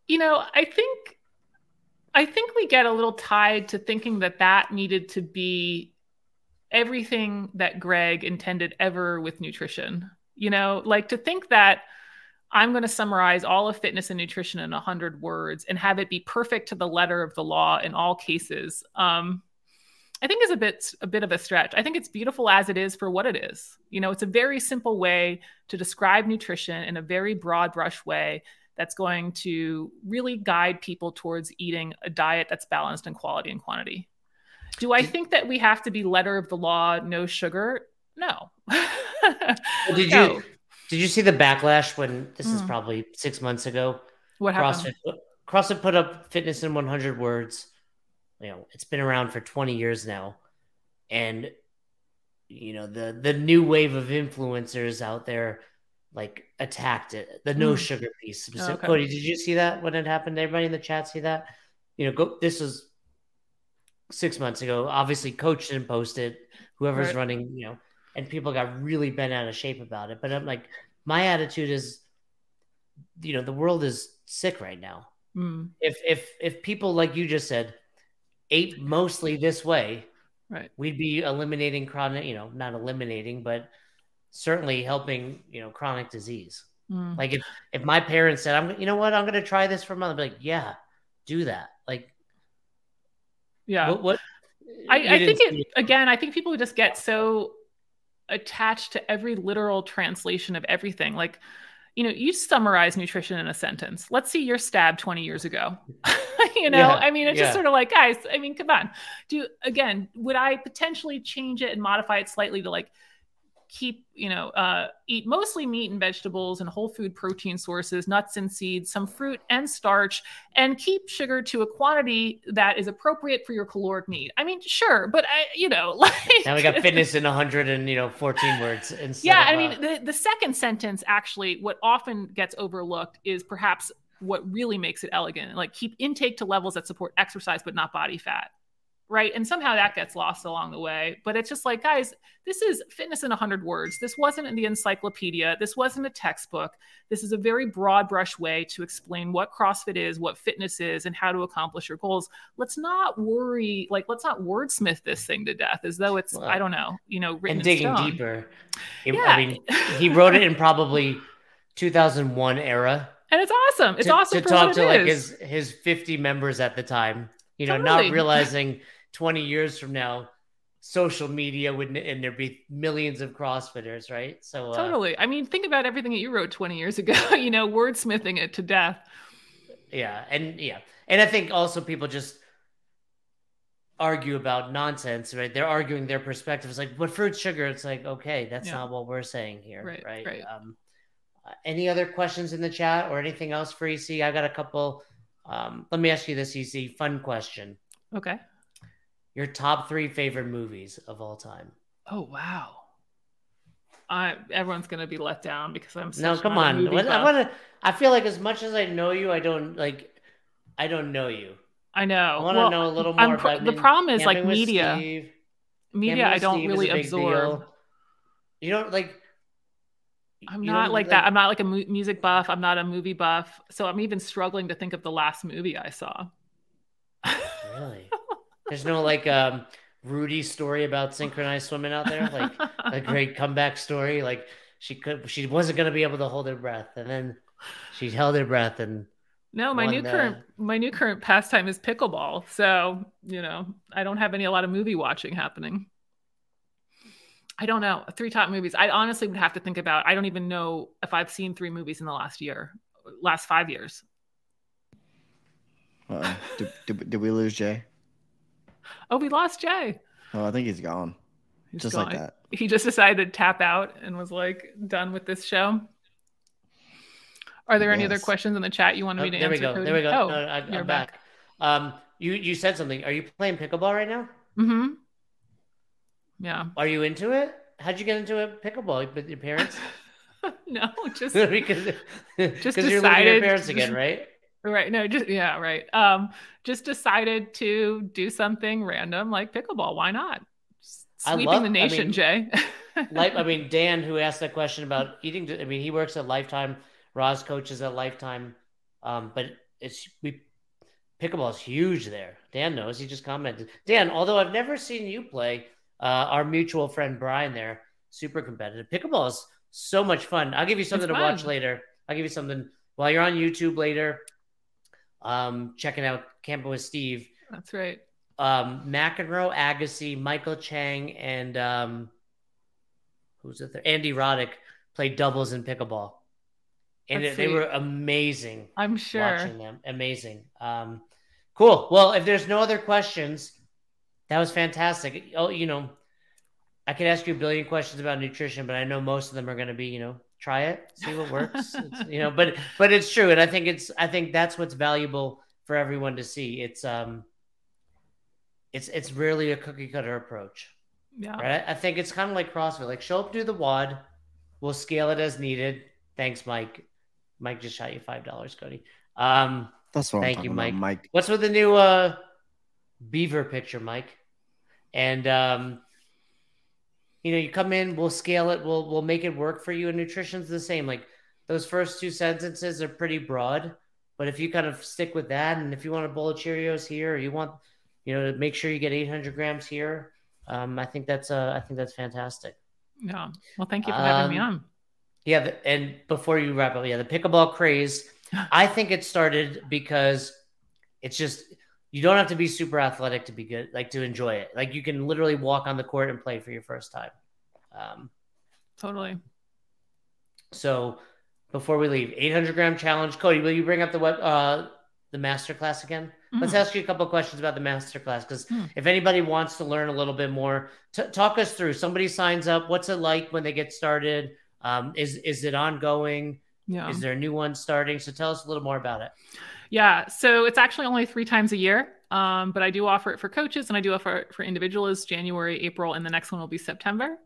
you know, I think I think we get a little tied to thinking that that needed to be everything that Greg intended ever with nutrition. You know, like to think that I'm going to summarize all of fitness and nutrition in 100 words and have it be perfect to the letter of the law in all cases. Um, I think is a bit a bit of a stretch. I think it's beautiful as it is for what it is. You know, it's a very simple way to describe nutrition in a very broad brush way that's going to really guide people towards eating a diet that's balanced in quality and quantity. Do I think that we have to be letter of the law, no sugar? No. did no. you did you see the backlash when this mm. is probably six months ago? What happened? CrossFit, CrossFit put up fitness in 100 words you know it's been around for 20 years now. And you know the the new wave of influencers out there like attacked it. The no mm. sugar piece. Oh, okay. cody did you see that when it happened? Everybody in the chat see that? You know go this was six months ago. Obviously coach didn't post it. Whoever's right. running you know and people got really bent out of shape about it. But i'm like my attitude is you know the world is sick right now. Mm. if if if people like you just said ate mostly this way, right, we'd be eliminating chronic, you know, not eliminating, but certainly helping, you know, chronic disease. Mm. Like if if my parents said, "I'm, you know what, I'm going to try this for a month," I'd be like, "Yeah, do that." Like, yeah, what? what I, I think it again. I think people just get so attached to every literal translation of everything. Like, you know, you summarize nutrition in a sentence. Let's see your stab 20 years ago. you know, yeah, I mean, it's yeah. just sort of like, guys, I mean, come on. Do again, would I potentially change it and modify it slightly to like keep, you know, uh, eat mostly meat and vegetables and whole food protein sources, nuts and seeds, some fruit and starch, and keep sugar to a quantity that is appropriate for your caloric need. I mean, sure, but I, you know, like now we got fitness in 100 and you know 14 words. Yeah, I uh, mean, the the second sentence actually, what often gets overlooked is perhaps what really makes it elegant like keep intake to levels that support exercise but not body fat right and somehow that gets lost along the way but it's just like guys this is fitness in 100 words this wasn't in the encyclopedia this wasn't a textbook this is a very broad brush way to explain what crossfit is what fitness is and how to accomplish your goals let's not worry like let's not wordsmith this thing to death as though it's well, i don't know you know and digging deeper yeah. i mean he wrote it in probably 2001 era and it's awesome. It's to, awesome to talk to like his his 50 members at the time. You know, totally. not realizing 20 years from now, social media would and there'd be millions of CrossFitters, right? So uh, totally. I mean, think about everything that you wrote 20 years ago. you know, wordsmithing it to death. Yeah, and yeah, and I think also people just argue about nonsense, right? They're arguing their perspective. It's like, what fruit sugar? It's like, okay, that's yeah. not what we're saying here, right? Right. right. Um, any other questions in the chat or anything else for EC? I got a couple. Um, let me ask you this, EC. Fun question. Okay. Your top three favorite movies of all time. Oh wow. I everyone's gonna be let down because I'm no. Come on. I want to. I feel like as much as I know you, I don't like. I don't know you. I know. I want to well, know a little more. Pro- the problem is like media. Steve. Media, I don't Steve really absorb. Deal. You don't like I'm not like, that. I'm not like a mu- music buff. I'm not a movie buff. So I'm even struggling to think of the last movie I saw. Really? There's no like um Rudy story about synchronized swimming out there, like a great comeback story. Like she could, she wasn't gonna be able to hold her breath, and then she held her breath and. No, my new the... current my new current pastime is pickleball. So you know, I don't have any a lot of movie watching happening. I don't know. Three top movies. I honestly would have to think about. I don't even know if I've seen three movies in the last year, last five years. Uh, did, did, did we lose Jay? Oh, we lost Jay. Oh, I think he's gone. He's Just gone. like that. He just decided to tap out and was like done with this show. Are there any other questions in the chat you wanted Oh, me to there we answer? go. There we go. Oh, No, I, you're I'm back. Um, you you said something. Are you playing pickleball right now? Mm-hmm. Yeah. Are you into it? How'd you get into it pickleball with your parents? no, just because Just because you're living your decided- parents again, right? Right. No, just yeah, right. Um, just decided to do something random like pickleball. Why not? I Sweeping love- the I nation, mean, Jay. Like I mean, Dan, who asked that question about eating. I mean, he works at Lifetime. Roz coaches at Lifetime, um, but it's we pickleball is huge there. Dan knows. He just commented. Dan, although I've never seen you play, uh, our mutual friend Brian there, super competitive. Pickleball is so much fun. I'll give you something It's to watch later. I'll give you something while you're on YouTube later. Um, checking out Camping with Steve. That's right. um, McEnroe, Agassi, Michael Chang, and um, who's the third? Andy Roddick played doubles in pickleball, and That's they sweet. were amazing. I'm sure. Watching them, amazing. Um, cool. Well, if there's no other questions, that was fantastic. Oh, you know, I could ask you a billion questions about nutrition, but I know most of them are going to be, you know, try it, see what works. It's, you know, but but it's true, and I think it's I think that's what's valuable for everyone to see. It's um, it's it's really a cookie cutter approach, Yeah. right? I think it's kind of like CrossFit. Like show up, do the WOD, we'll scale it as needed. Thanks, Mike. Mike just shot you five dollars, Cody. Um, That's what Thank I'm you, Mike. about, Mike. What's with the new uh beaver picture, Mike? And um you know, you come in, we'll scale it, we'll we'll make it work for you. And nutrition's the same. Like those first two sentences are pretty broad, but if you kind of stick with that, and if you want a bowl of Cheerios here, or you want, you know, to make sure you get 800 grams here, um, I think that's uh, I think that's fantastic. Yeah. Well, thank you for having me Um, on. Yeah, the, and before you wrap up, yeah, the pickleball craze. I think it started because it's just you don't have to be super athletic to be good, like to enjoy it. Like you can literally walk on the court and play for your first time. Um, Totally. so before we leave, 800 gram challenge. Cody, will you bring up the web, uh, the master class again? Let's Mm. ask you a couple of questions about the master class because Hmm. if anybody wants to learn a little bit more, t- talk us through. Somebody signs up. What's it like when they get started? Um, is is it ongoing? Yeah. Is there a new one starting? So tell us a little more about it. Yeah, so it's actually only three times a year, um, but I do offer it for coaches and I do offer it for individuals January, April, and the next one will be September.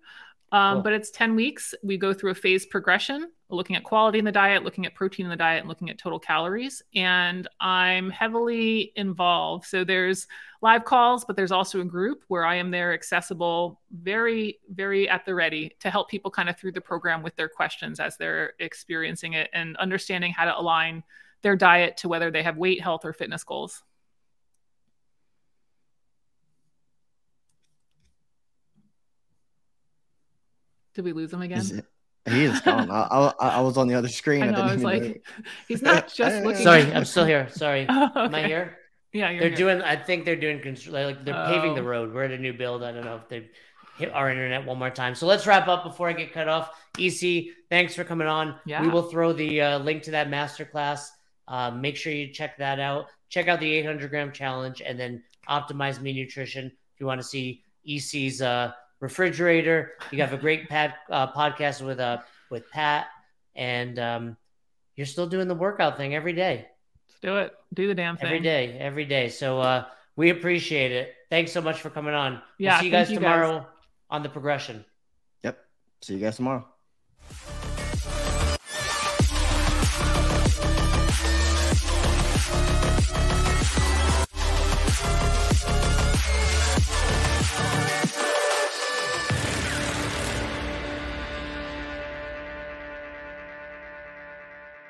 Um, Cool. But it's 10 weeks. We go through a phased progression, looking at quality in the diet, looking at protein in the diet, and looking at total calories. And I'm heavily involved. So there's live calls, but there's also a group where I am there accessible, very, very at the ready to help people kind of through the program with their questions as they're experiencing it and understanding how to align their diet to whether they have weight, health, or fitness goals. Did we lose him again? Is it- he is gone. I, I, I was on the other screen. I know. I didn't was even like, he's not just looking. Sorry, I'm still here. Sorry. Oh, Am I here? Yeah, you're They're here. doing. I think they're doing like they're paving the Oh. road. We're at a new build. I don't know if they hit our internet one more time. So let's wrap up before I get cut off. EC, thanks for coming on. Yeah. We will throw the uh, link to that masterclass. Uh, make sure you check that out. Check out the 800 gram challenge and then optimize me nutrition. If you want to see EC's uh, refrigerator, you have a great pad, uh, podcast with uh, with Pat, and um, you're still doing the workout thing every day. Let's do it. Do the damn thing. Every day, every day. So uh, we appreciate it. Thanks so much for coming on. Yeah, we'll see you guys thank you guys. tomorrow on the progression. Yep. See you guys tomorrow.